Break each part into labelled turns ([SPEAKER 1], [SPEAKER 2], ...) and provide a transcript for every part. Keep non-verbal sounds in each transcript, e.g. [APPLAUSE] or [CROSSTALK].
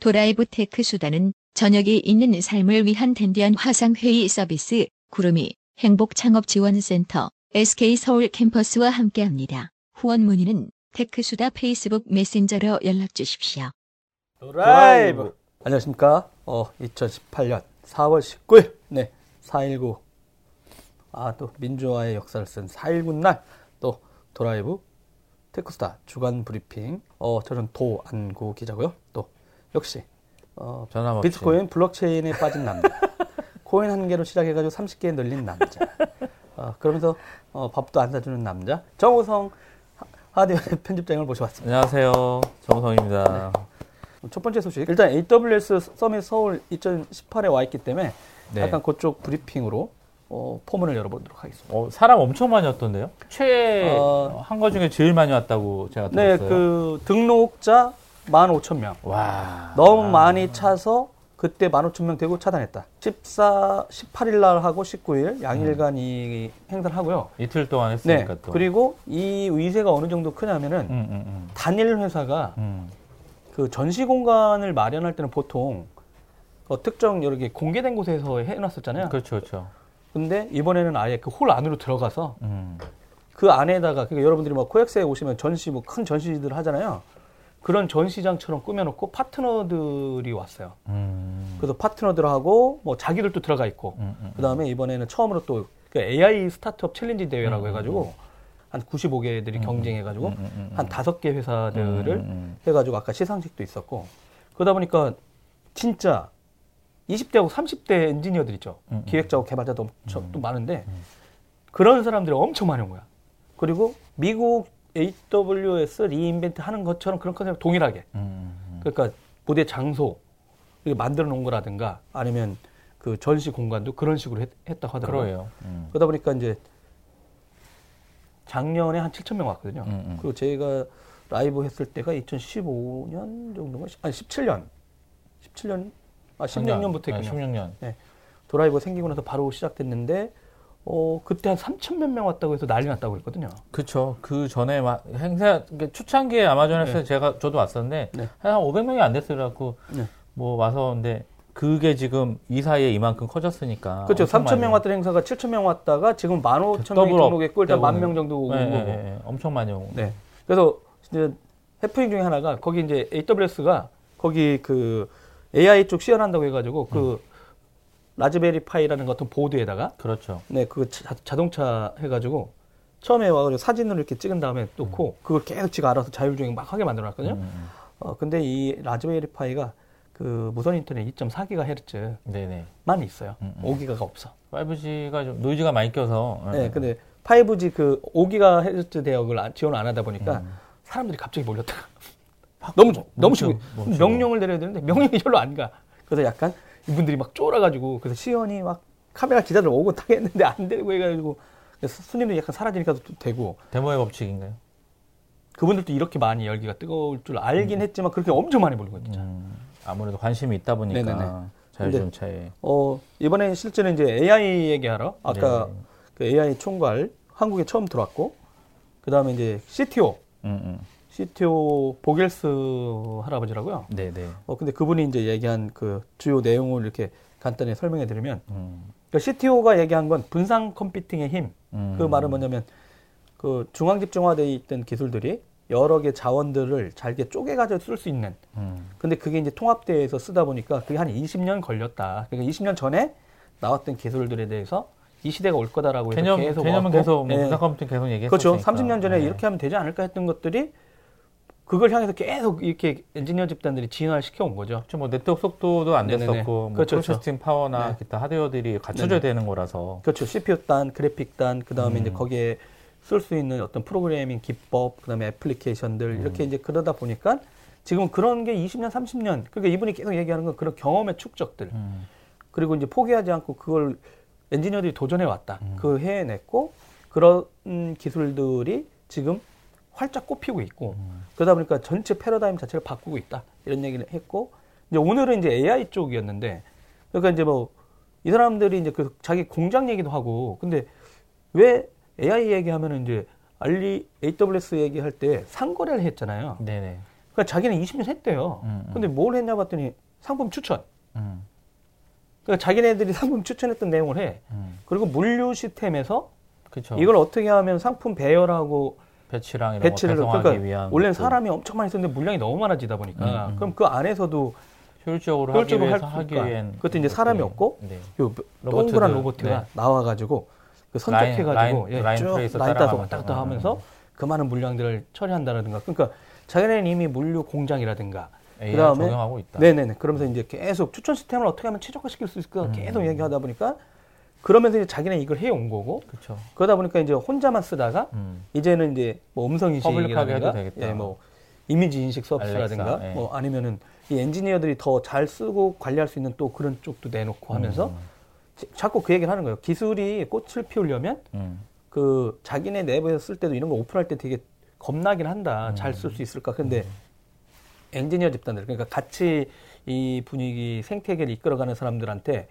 [SPEAKER 1] 도라이브 테크수다는 저녁이 있는 삶을 위한 댄디한 화상회의 서비스 구루미 행복창업지원센터 SK 서울 캠퍼스와 함께합니다. 후원 문의는 테크수다 페이스북 메신저로 연락 주십시오.
[SPEAKER 2] 도라이브. 안녕하십니까. 어, 2018년 4월 19일. 네. 4.19. 아, 또 민주화의 역사를 쓴 4.19 날. 또 도라이브 테크수다 주간 브리핑. 어, 저는 도안구 기자고요. 또 역시 어,
[SPEAKER 3] 변함없이.
[SPEAKER 2] 비트코인 블록체인에 빠진 남자. [LAUGHS] 코인 한 개로 시작해가지고 30개 늘린 남자. 어, 그러면서 어, 밥도 안 사주는 남자. 정우성 하- 하드웨어 [LAUGHS] 편집장을 모셔봤습니다.
[SPEAKER 3] 안녕하세요. 정우성입니다.
[SPEAKER 2] 첫 번째 소식. 일단 AWS 서밋 서울 2018에 와 있기 때문에
[SPEAKER 3] 네.
[SPEAKER 2] 약간 그쪽 브리핑으로 어, 포문을 열어보도록 하겠습니다.
[SPEAKER 3] 어, 사람 엄청 많이 왔던데요? 최,
[SPEAKER 2] 어,
[SPEAKER 3] 한거 중에 제일 많이 왔다고 제가
[SPEAKER 2] 네,
[SPEAKER 3] 들었어요.
[SPEAKER 2] 그 등록자 15,000명.
[SPEAKER 3] 와.
[SPEAKER 2] 너무
[SPEAKER 3] 아.
[SPEAKER 2] 많이 차서 그때 15,000명 되고 차단했다. 14, 18일 날 하고 19일 양일간 이 행사를 하고요.
[SPEAKER 3] 이틀 동안
[SPEAKER 2] 네.
[SPEAKER 3] 했으니까 또.
[SPEAKER 2] 그리고 이 의제가 어느 정도 크냐면은
[SPEAKER 3] 음, 음, 음.
[SPEAKER 2] 단일 회사가
[SPEAKER 3] 음.
[SPEAKER 2] 그 전시 공간을 마련할 때는 보통 어, 특정 여러 개 공개된 곳에서 해놨었잖아요.
[SPEAKER 3] 그렇죠, 그렇죠.
[SPEAKER 2] 근데 이번에는 아예 그 홀 안으로 들어가서
[SPEAKER 3] 음.
[SPEAKER 2] 그 안에다가 그러니까 여러분들이 뭐 코엑스에 오시면 전시 뭐 큰 전시들 하잖아요. 그런 전시장처럼 꾸며놓고 파트너들이 왔어요.
[SPEAKER 3] 음.
[SPEAKER 2] 그래서 파트너들하고 뭐 자기들도 들어가 있고
[SPEAKER 3] 음, 음,
[SPEAKER 2] 그 다음에 이번에는 처음으로 또그 AI 스타트업 챌린지 대회라고
[SPEAKER 3] 음,
[SPEAKER 2] 해가지고 한 95개들이 경쟁해가지고
[SPEAKER 3] 음, 음, 음,
[SPEAKER 2] 한 다섯 개 회사들을
[SPEAKER 3] 음, 음,
[SPEAKER 2] 해가지고 아까 시상식도 있었고 그러다 보니까 진짜 20대하고 30대 엔지니어들 있죠.
[SPEAKER 3] 음, 음.
[SPEAKER 2] 기획자고 개발자도 엄청 또 많은데 그런 사람들이 엄청 많은 거야. 그리고 미국 AWS 리인벤트 하는 것처럼 그런 컨셉 동일하게.
[SPEAKER 3] 음, 음.
[SPEAKER 2] 그러니까 무대 장소 만들어 놓은 거라든가 아니면 그 전시 공간도 그런 식으로 했, 다고 하더라고요.
[SPEAKER 3] 음.
[SPEAKER 2] 그러다 보니까 이제 작년에 한 7천 명 왔거든요.
[SPEAKER 3] 음, 음.
[SPEAKER 2] 그리고 제가 라이브 했을 때가 2015년 정도가 아니 17년, 17년 아 16년부터
[SPEAKER 3] 네,
[SPEAKER 2] 했군요.
[SPEAKER 3] 16년.
[SPEAKER 2] 도라이브 생기고 나서 바로 시작됐는데 어 그때 한 3천 몇 명 왔다고 해서 난리 났다고 했거든요.
[SPEAKER 3] 그렇죠. 그 전에 막 행사, 그러니까 초창기에 아마존에서
[SPEAKER 2] 네.
[SPEAKER 3] 제가, 저도 왔었는데,
[SPEAKER 2] 네.
[SPEAKER 3] 한 500명이 안 됐어갖고,
[SPEAKER 2] 네.
[SPEAKER 3] 뭐 와서, 근데, 그게 지금 이 사이에 이만큼 커졌으니까.
[SPEAKER 2] 그렇죠.
[SPEAKER 3] 엄청
[SPEAKER 2] 3천 명 왔던 행사가 7천 명 왔다가 지금 15,000 명이
[SPEAKER 3] double up
[SPEAKER 2] 등록했고 일단 만 명 정도 오고
[SPEAKER 3] 네, 네,
[SPEAKER 2] 거고.
[SPEAKER 3] 네, 네. 엄청 많이 오고.
[SPEAKER 2] 네. 그래서 이제 해프닝 중에 하나가 거기 이제 AWS가 거기 그 AI 쪽 시연한다고 해가지고 그
[SPEAKER 3] 음.
[SPEAKER 2] 라즈베리 파이라는 것 같은 보드에다가
[SPEAKER 3] 그렇죠.
[SPEAKER 2] 네, 그 자, 동차 해가지고 처음에 와가지고 사진으로 이렇게 찍은 다음에 놓고 그걸 계속 지가 알아서 자율주행 막 하게 만들어놨거든요.
[SPEAKER 3] 음, 음.
[SPEAKER 2] 어, 근데 이 라즈베리 파이가 그 무선 인터넷 2.4GHz만
[SPEAKER 3] 네네.
[SPEAKER 2] 있어요.
[SPEAKER 3] 음, 음.
[SPEAKER 2] 5기가가 없어.
[SPEAKER 3] 5G가 좀 노이즈가 많이 껴서.
[SPEAKER 2] 네, 근데 5G 그 5GHz 대역을 안- 지원 안 하다 보니까
[SPEAKER 3] 음.
[SPEAKER 2] 사람들이 갑자기 몰렸다가 너무
[SPEAKER 3] 멈-
[SPEAKER 2] 너무
[SPEAKER 3] 멈추-
[SPEAKER 2] 시고
[SPEAKER 3] 멈추고.
[SPEAKER 2] 명령을 내려야 되는데 명령이 별로 안 가. 그래서 약간 이분들이 막 쫄아가지고 그래서 시연이 막 카메라 기자들 오고 타겠는데 안 되고 해가지고 손님들이 약간 사라지니까 또 되고
[SPEAKER 3] 데모의 법칙인가요?
[SPEAKER 2] 그분들도 이렇게 많이 열기가 뜨거울 줄 알긴 했지만 그렇게 엄청 많이. 진짜.
[SPEAKER 3] 음, 아무래도 관심이 있다 보니까.
[SPEAKER 2] 네네네.
[SPEAKER 3] 자율주행차에.
[SPEAKER 2] 어 이번에 실제는 이제 AI 얘기하러 아까
[SPEAKER 3] 네.
[SPEAKER 2] 그 AI 총괄 한국에 처음 들어왔고 그 다음에 이제 CTO
[SPEAKER 3] 음, 음.
[SPEAKER 2] CTO 보겔스 할아버지라고요.
[SPEAKER 3] 네 네.
[SPEAKER 2] 어 근데 그분이 이제 얘기한 그 주요 내용을 이렇게 간단히 설명해 드리면
[SPEAKER 3] 음,
[SPEAKER 2] 그러니까 CTO가 얘기한 건 분산 컴퓨팅의 힘.
[SPEAKER 3] 음.
[SPEAKER 2] 그 말은 뭐냐면 그 중앙 집중화되어 있던 기술들이 여러 개 자원들을 잘게 쪼개 가지고 쓸 수 있는.
[SPEAKER 3] 음,
[SPEAKER 2] 근데 그게 이제 통합대에서 쓰다 보니까 그게 한 20년 걸렸다. 그러니까 20년 전에 나왔던 기술들에 대해서 이 시대가 올 거다라고
[SPEAKER 3] 개념,
[SPEAKER 2] 계속
[SPEAKER 3] 개념은
[SPEAKER 2] 왔고,
[SPEAKER 3] 계속, 뭐,
[SPEAKER 2] 예.
[SPEAKER 3] 분산 컴퓨팅 계속 얘기했었으니까.
[SPEAKER 2] 그렇죠. 30년 전에
[SPEAKER 3] 네.
[SPEAKER 2] 이렇게 하면 되지 않을까 했던 것들이 그걸 향해서 계속 이렇게 엔지니어 집단들이 진화를 시켜 온 거죠.
[SPEAKER 3] 그렇죠. 뭐 네트워크 속도도 안
[SPEAKER 2] 네네네.
[SPEAKER 3] 됐었고, 뭐
[SPEAKER 2] 그렇죠,
[SPEAKER 3] processing power나
[SPEAKER 2] 네.
[SPEAKER 3] 기타 하드웨어들이 갖춰져야 되는 거라서.
[SPEAKER 2] 그렇죠. CPU 단, 그래픽 단, 그 다음에
[SPEAKER 3] 음.
[SPEAKER 2] 이제 거기에 쓸 수 있는 어떤 프로그래밍 기법, 그 다음에 애플리케이션들
[SPEAKER 3] 음.
[SPEAKER 2] 이렇게 이제 그러다 보니까 지금 그런 게 20년, 30년, 그러니까 이분이 계속 얘기하는 건 그런 경험의 축적들.
[SPEAKER 3] 음,
[SPEAKER 2] 그리고 이제 포기하지 않고 그걸 엔지니어들이 도전해 왔다.
[SPEAKER 3] 음.
[SPEAKER 2] 그 해냈고 그런 기술들이 지금 활짝 꼽히고 있고
[SPEAKER 3] 음.
[SPEAKER 2] 그러다 보니까 전체 패러다임 자체를 바꾸고 있다. 이런 얘기를 했고 이제 오늘은 이제 AI 쪽이었는데 그러니까 이제 뭐 이 사람들이 이제 그 자기 공장 얘기도 하고 근데 왜 AI 얘기하면은 이제 알리 AWS 얘기할 때 상거래를 했잖아요.
[SPEAKER 3] 네네.
[SPEAKER 2] 그러니까 자기는 20년 했대요.
[SPEAKER 3] 음, 음.
[SPEAKER 2] 근데 뭘 했냐 봤더니 상품 추천.
[SPEAKER 3] 음,
[SPEAKER 2] 그러니까 자기네들이 상품 추천했던 내용을 해.
[SPEAKER 3] 음.
[SPEAKER 2] 그리고 물류 시스템에서
[SPEAKER 3] 그렇죠.
[SPEAKER 2] 이걸 어떻게 하면 상품 배열하고
[SPEAKER 3] 배치랑 이런
[SPEAKER 2] 배치를
[SPEAKER 3] 거
[SPEAKER 2] 그러니까
[SPEAKER 3] 위한
[SPEAKER 2] 원래는
[SPEAKER 3] 것들.
[SPEAKER 2] 사람이 엄청 많이 썼는데 물량이 너무 많아지다 보니까
[SPEAKER 3] 음, 음.
[SPEAKER 2] 그럼 그 안에서도
[SPEAKER 3] 효율적으로,
[SPEAKER 2] 효율적으로
[SPEAKER 3] 하기 하기
[SPEAKER 2] 수가.
[SPEAKER 3] 위한
[SPEAKER 2] 그것도 이제 사람이 없고
[SPEAKER 3] 네.
[SPEAKER 2] 요 동그란 로봇가
[SPEAKER 3] 네.
[SPEAKER 2] 나와가지고 그 선택해가지고
[SPEAKER 3] 라인,
[SPEAKER 2] 예,
[SPEAKER 3] 라인
[SPEAKER 2] 쭉
[SPEAKER 3] tracer
[SPEAKER 2] 라인 따서. 왔다 갔다
[SPEAKER 3] 음,
[SPEAKER 2] 하면서
[SPEAKER 3] 음.
[SPEAKER 2] 그 많은 물량들을 처리한다라든가 그러니까 자기네는 이미 물류 공장이라든가 그다음에. 네네네 그러면서 이제 계속 추천 시스템을 어떻게 하면 최적화시킬 수 있을까
[SPEAKER 3] 음.
[SPEAKER 2] 계속 얘기하다 보니까 그러면서 이제 자기네 이걸 해온 거고
[SPEAKER 3] 그렇죠.
[SPEAKER 2] 그러다 보니까 이제 혼자만 쓰다가
[SPEAKER 3] 음.
[SPEAKER 2] 이제는 이제 뭐 음성 인식이라든가. 예, 뭐 이미지 인식 서비스라든가
[SPEAKER 3] 예.
[SPEAKER 2] 뭐 아니면은 이 엔지니어들이 더 잘 쓰고 관리할 수 있는 또 그런 쪽도 내놓고 하면서
[SPEAKER 3] 음.
[SPEAKER 2] 자- 자꾸 그 얘기를 하는 거예요. 기술이 꽃을 피우려면
[SPEAKER 3] 음.
[SPEAKER 2] 그 자기네 내부에서 쓸 때도 이런 거 오픈할 때 되게 겁나긴 한다.
[SPEAKER 3] 음.
[SPEAKER 2] 잘쓸 수 있을까? 근데 엔지니어 집단들 그러니까 같이 이 분위기 생태계를 이끌어가는 사람들한테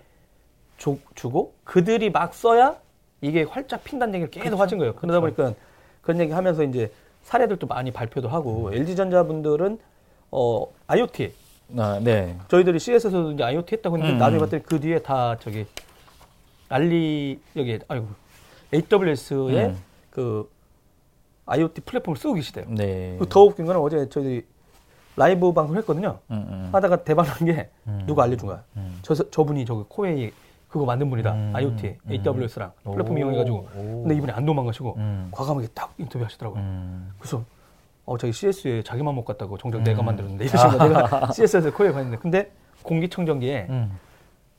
[SPEAKER 2] 주, 주고 그들이 막 써야 이게 활짝 핀다는 얘기를 계속 하신 거예요. 그러다 보니까 그런 얘기 하면서 이제 사례들도 많이 발표도 하고 LG전자 분들은 어 IoT
[SPEAKER 3] 아, 네.
[SPEAKER 2] 저희들이 CS에서도 이제 IoT 했다고 했는데
[SPEAKER 3] 음.
[SPEAKER 2] 나중에 봤더니 그 뒤에 다 저기 알리 여기 아이고 AWS의
[SPEAKER 3] 음.
[SPEAKER 2] 그 IoT 플랫폼을 쓰고 계시대요.
[SPEAKER 3] 네.
[SPEAKER 2] 그더 웃긴 거는 어제 저희들이 라이브 방송을 했거든요.
[SPEAKER 3] 음, 음.
[SPEAKER 2] 하다가 대박난 게
[SPEAKER 3] 음.
[SPEAKER 2] 누가 알려준 거야.
[SPEAKER 3] 음.
[SPEAKER 2] 저 저분이 저기 코웨이 그거 만든 분이다.
[SPEAKER 3] 음.
[SPEAKER 2] IoT,
[SPEAKER 3] 음.
[SPEAKER 2] AWS랑 플랫폼
[SPEAKER 3] 오.
[SPEAKER 2] 이용해가지고.
[SPEAKER 3] 오.
[SPEAKER 2] 근데 이분이 안 도망가시고
[SPEAKER 3] 음.
[SPEAKER 2] 과감하게 딱 인터뷰하시더라고요.
[SPEAKER 3] 음.
[SPEAKER 2] 그래서 어 자기 CES에 자기만 못 갔다고 정작
[SPEAKER 3] 음.
[SPEAKER 2] 내가 만들었는데 [LAUGHS] 이러신 거 내가 CES에서 코웨이 봤는데 근데 공기청정기에
[SPEAKER 3] 음.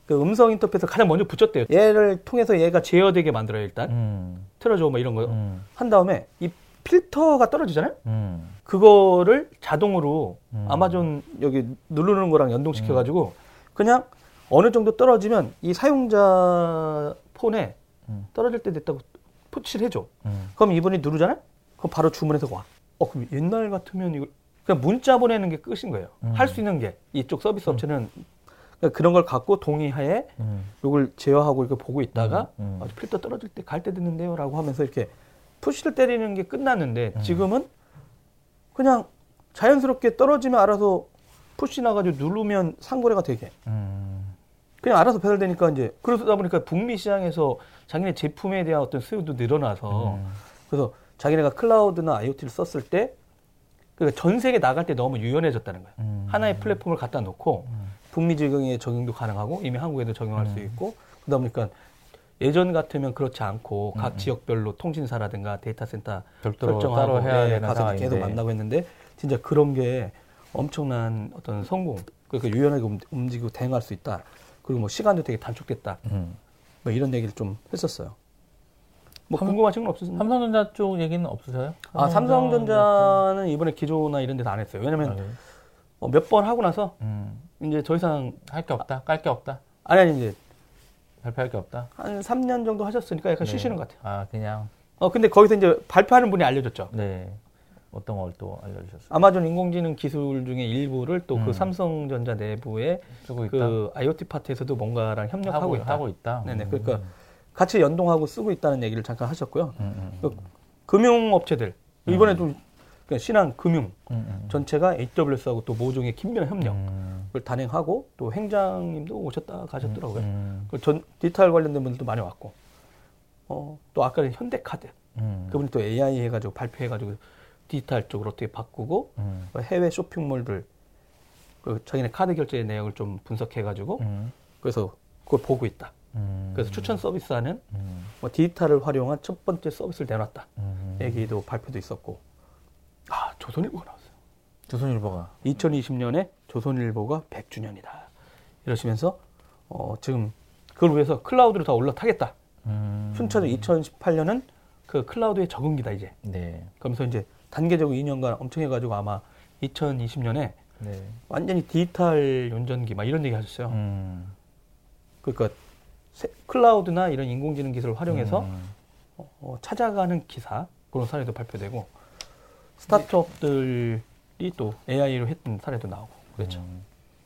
[SPEAKER 2] 그 음성 인터페이스 가장 먼저 붙였대요. 얘를 통해서 얘가 제어되게 만들어요 일단
[SPEAKER 3] 음.
[SPEAKER 2] 틀어줘 뭐 이런 거.
[SPEAKER 3] 음.
[SPEAKER 2] 한 다음에 이 필터가 떨어지잖아요.
[SPEAKER 3] 음.
[SPEAKER 2] 그거를 자동으로
[SPEAKER 3] 음.
[SPEAKER 2] 아마존 여기 누르는 거랑 연동시켜가지고 그냥 어느 정도 떨어지면 이 사용자 폰에
[SPEAKER 3] 음.
[SPEAKER 2] 떨어질 때 됐다고 푸치를 해줘.
[SPEAKER 3] 음.
[SPEAKER 2] 그럼 이분이 누르잖아요? 그럼 바로 주문해서 와. 어, 그럼 옛날 같으면 이거 그냥 문자 보내는 게 끝인 거예요.
[SPEAKER 3] 음.
[SPEAKER 2] 할수 있는 게 이쪽 서비스 업체는 그런걸 갖고 동의하에
[SPEAKER 3] 음.
[SPEAKER 2] 이걸 제어하고 이렇게 보고 있다가
[SPEAKER 3] 음, 음.
[SPEAKER 2] 아주 필터 떨어질 때 갈 때 됐는데요라고 하면서 이렇게 푸시를 때리는 게 끝났는데
[SPEAKER 3] 음.
[SPEAKER 2] 지금은 그냥 자연스럽게 떨어지면 알아서 푸시 나가지고 누르면 상거래가 되게
[SPEAKER 3] 음.
[SPEAKER 2] 그냥 알아서 배달되니까 이제 그러다 보니까 북미 시장에서 자기네 제품에 대한 어떤 수요도 늘어나서
[SPEAKER 3] 음.
[SPEAKER 2] 그래서 자기네가 클라우드나 IoT를 썼을 때 그러니까 전 세계 나갈 때 너무 유연해졌다는 거예요.
[SPEAKER 3] 음.
[SPEAKER 2] 하나의 플랫폼을 갖다 놓고 북미 지경에 적용도 가능하고 이미 한국에도 적용할 수
[SPEAKER 3] 음.
[SPEAKER 2] 있고 그러다 보니까 예전 같으면 그렇지 않고 각
[SPEAKER 3] 음.
[SPEAKER 2] 지역별로 통신사라든가 데이터 센터
[SPEAKER 3] 별도로
[SPEAKER 2] 설정하고
[SPEAKER 3] 해야
[SPEAKER 2] 예,
[SPEAKER 3] 되는
[SPEAKER 2] 가서. 계속 만나고 했는데 진짜 그런 게 엄청난 어떤 성공 그러니까 유연하게 움- 움직이고 대응할 수 있다 그리고 뭐 시간도 되게 단축됐다
[SPEAKER 3] 음.
[SPEAKER 2] 뭐 이런 얘기를 좀 했었어요 뭐
[SPEAKER 3] 삼-
[SPEAKER 2] 궁금하신 건 없으신가요?
[SPEAKER 3] 삼성전자 쪽 얘기는 없으세요?
[SPEAKER 2] 아 삼성전자는 이번에 기조나 이런 데서 안 했어요 왜냐면 어, 몇 번 하고 나서
[SPEAKER 3] 음.
[SPEAKER 2] 이제 더 이상
[SPEAKER 3] 할 게 없다. 깔 게 없다.
[SPEAKER 2] 아니 아니 이제
[SPEAKER 3] 발표할 게 없다.
[SPEAKER 2] 한 3년 정도 하셨으니까 약간
[SPEAKER 3] 네.
[SPEAKER 2] 쉬시는 것 같아요
[SPEAKER 3] 아 그냥
[SPEAKER 2] 어 근데 거기서 이제 발표하는 분이 알려줬죠
[SPEAKER 3] 네 어떤 걸 또 알려주셨어요?
[SPEAKER 2] 아마존 인공지능 기술 중에 일부를 또그
[SPEAKER 3] 음.
[SPEAKER 2] 삼성전자 내부에. 그 IoT 파트에서도 뭔가랑 협력하고
[SPEAKER 3] 하고
[SPEAKER 2] 있다.
[SPEAKER 3] 하고 있다.
[SPEAKER 2] 네네.
[SPEAKER 3] 음.
[SPEAKER 2] 그러니까 같이 연동하고 쓰고 있다는 얘기를 잠깐 하셨고요.
[SPEAKER 3] 음, 음,
[SPEAKER 2] 그 금융업체들 이번에 좀 그러니까 신한 금융
[SPEAKER 3] 음, 음.
[SPEAKER 2] 전체가 AWS하고 또 모종의 긴밀한 협력을
[SPEAKER 3] 음.
[SPEAKER 2] 단행하고 또 행장님도 오셨다 가셨더라고요.
[SPEAKER 3] 음,
[SPEAKER 2] 그전 디지털 관련된 분들도 많이 왔고 어, 또 아까 현대카드
[SPEAKER 3] 음.
[SPEAKER 2] 그분이 또 AI 해가지고 발표해가지고 디지털 쪽으로 어떻게 바꾸고
[SPEAKER 3] 음.
[SPEAKER 2] 해외 쇼핑몰들 그 자기네 카드 결제 내역을 좀 분석해가지고
[SPEAKER 3] 음.
[SPEAKER 2] 그래서 그걸 보고 있다.
[SPEAKER 3] 음.
[SPEAKER 2] 그래서 추천 서비스하는
[SPEAKER 3] 음.
[SPEAKER 2] 뭐 디지털을 활용한 첫 번째 서비스를 내놨다.
[SPEAKER 3] 음.
[SPEAKER 2] 얘기도 발표도 있었고 아 조선일보가 나왔어요.
[SPEAKER 3] 조선일보가
[SPEAKER 2] 2020년에 조선일보가 100주년이다. 이러시면서 어, 지금 그걸 위해서 클라우드로 다 올라타겠다.
[SPEAKER 3] 음.
[SPEAKER 2] 순천에 2018년은 그 클라우드의 적응기다 이제.
[SPEAKER 3] 네.
[SPEAKER 2] 그러면서 이제 단계적으로 2년간 엄청 해가지고 아마 2020년에
[SPEAKER 3] 네.
[SPEAKER 2] 완전히 디지털 운전기 막 이런 얘기 하셨어요.
[SPEAKER 3] 음.
[SPEAKER 2] 그러니까 세- 클라우드나 이런 인공지능 기술을 활용해서
[SPEAKER 3] 음.
[SPEAKER 2] 어, 찾아가는 기사 그런 사례도 발표되고 스타트업들이 또 AI로 했던 사례도 나오고 그렇죠.
[SPEAKER 3] 음.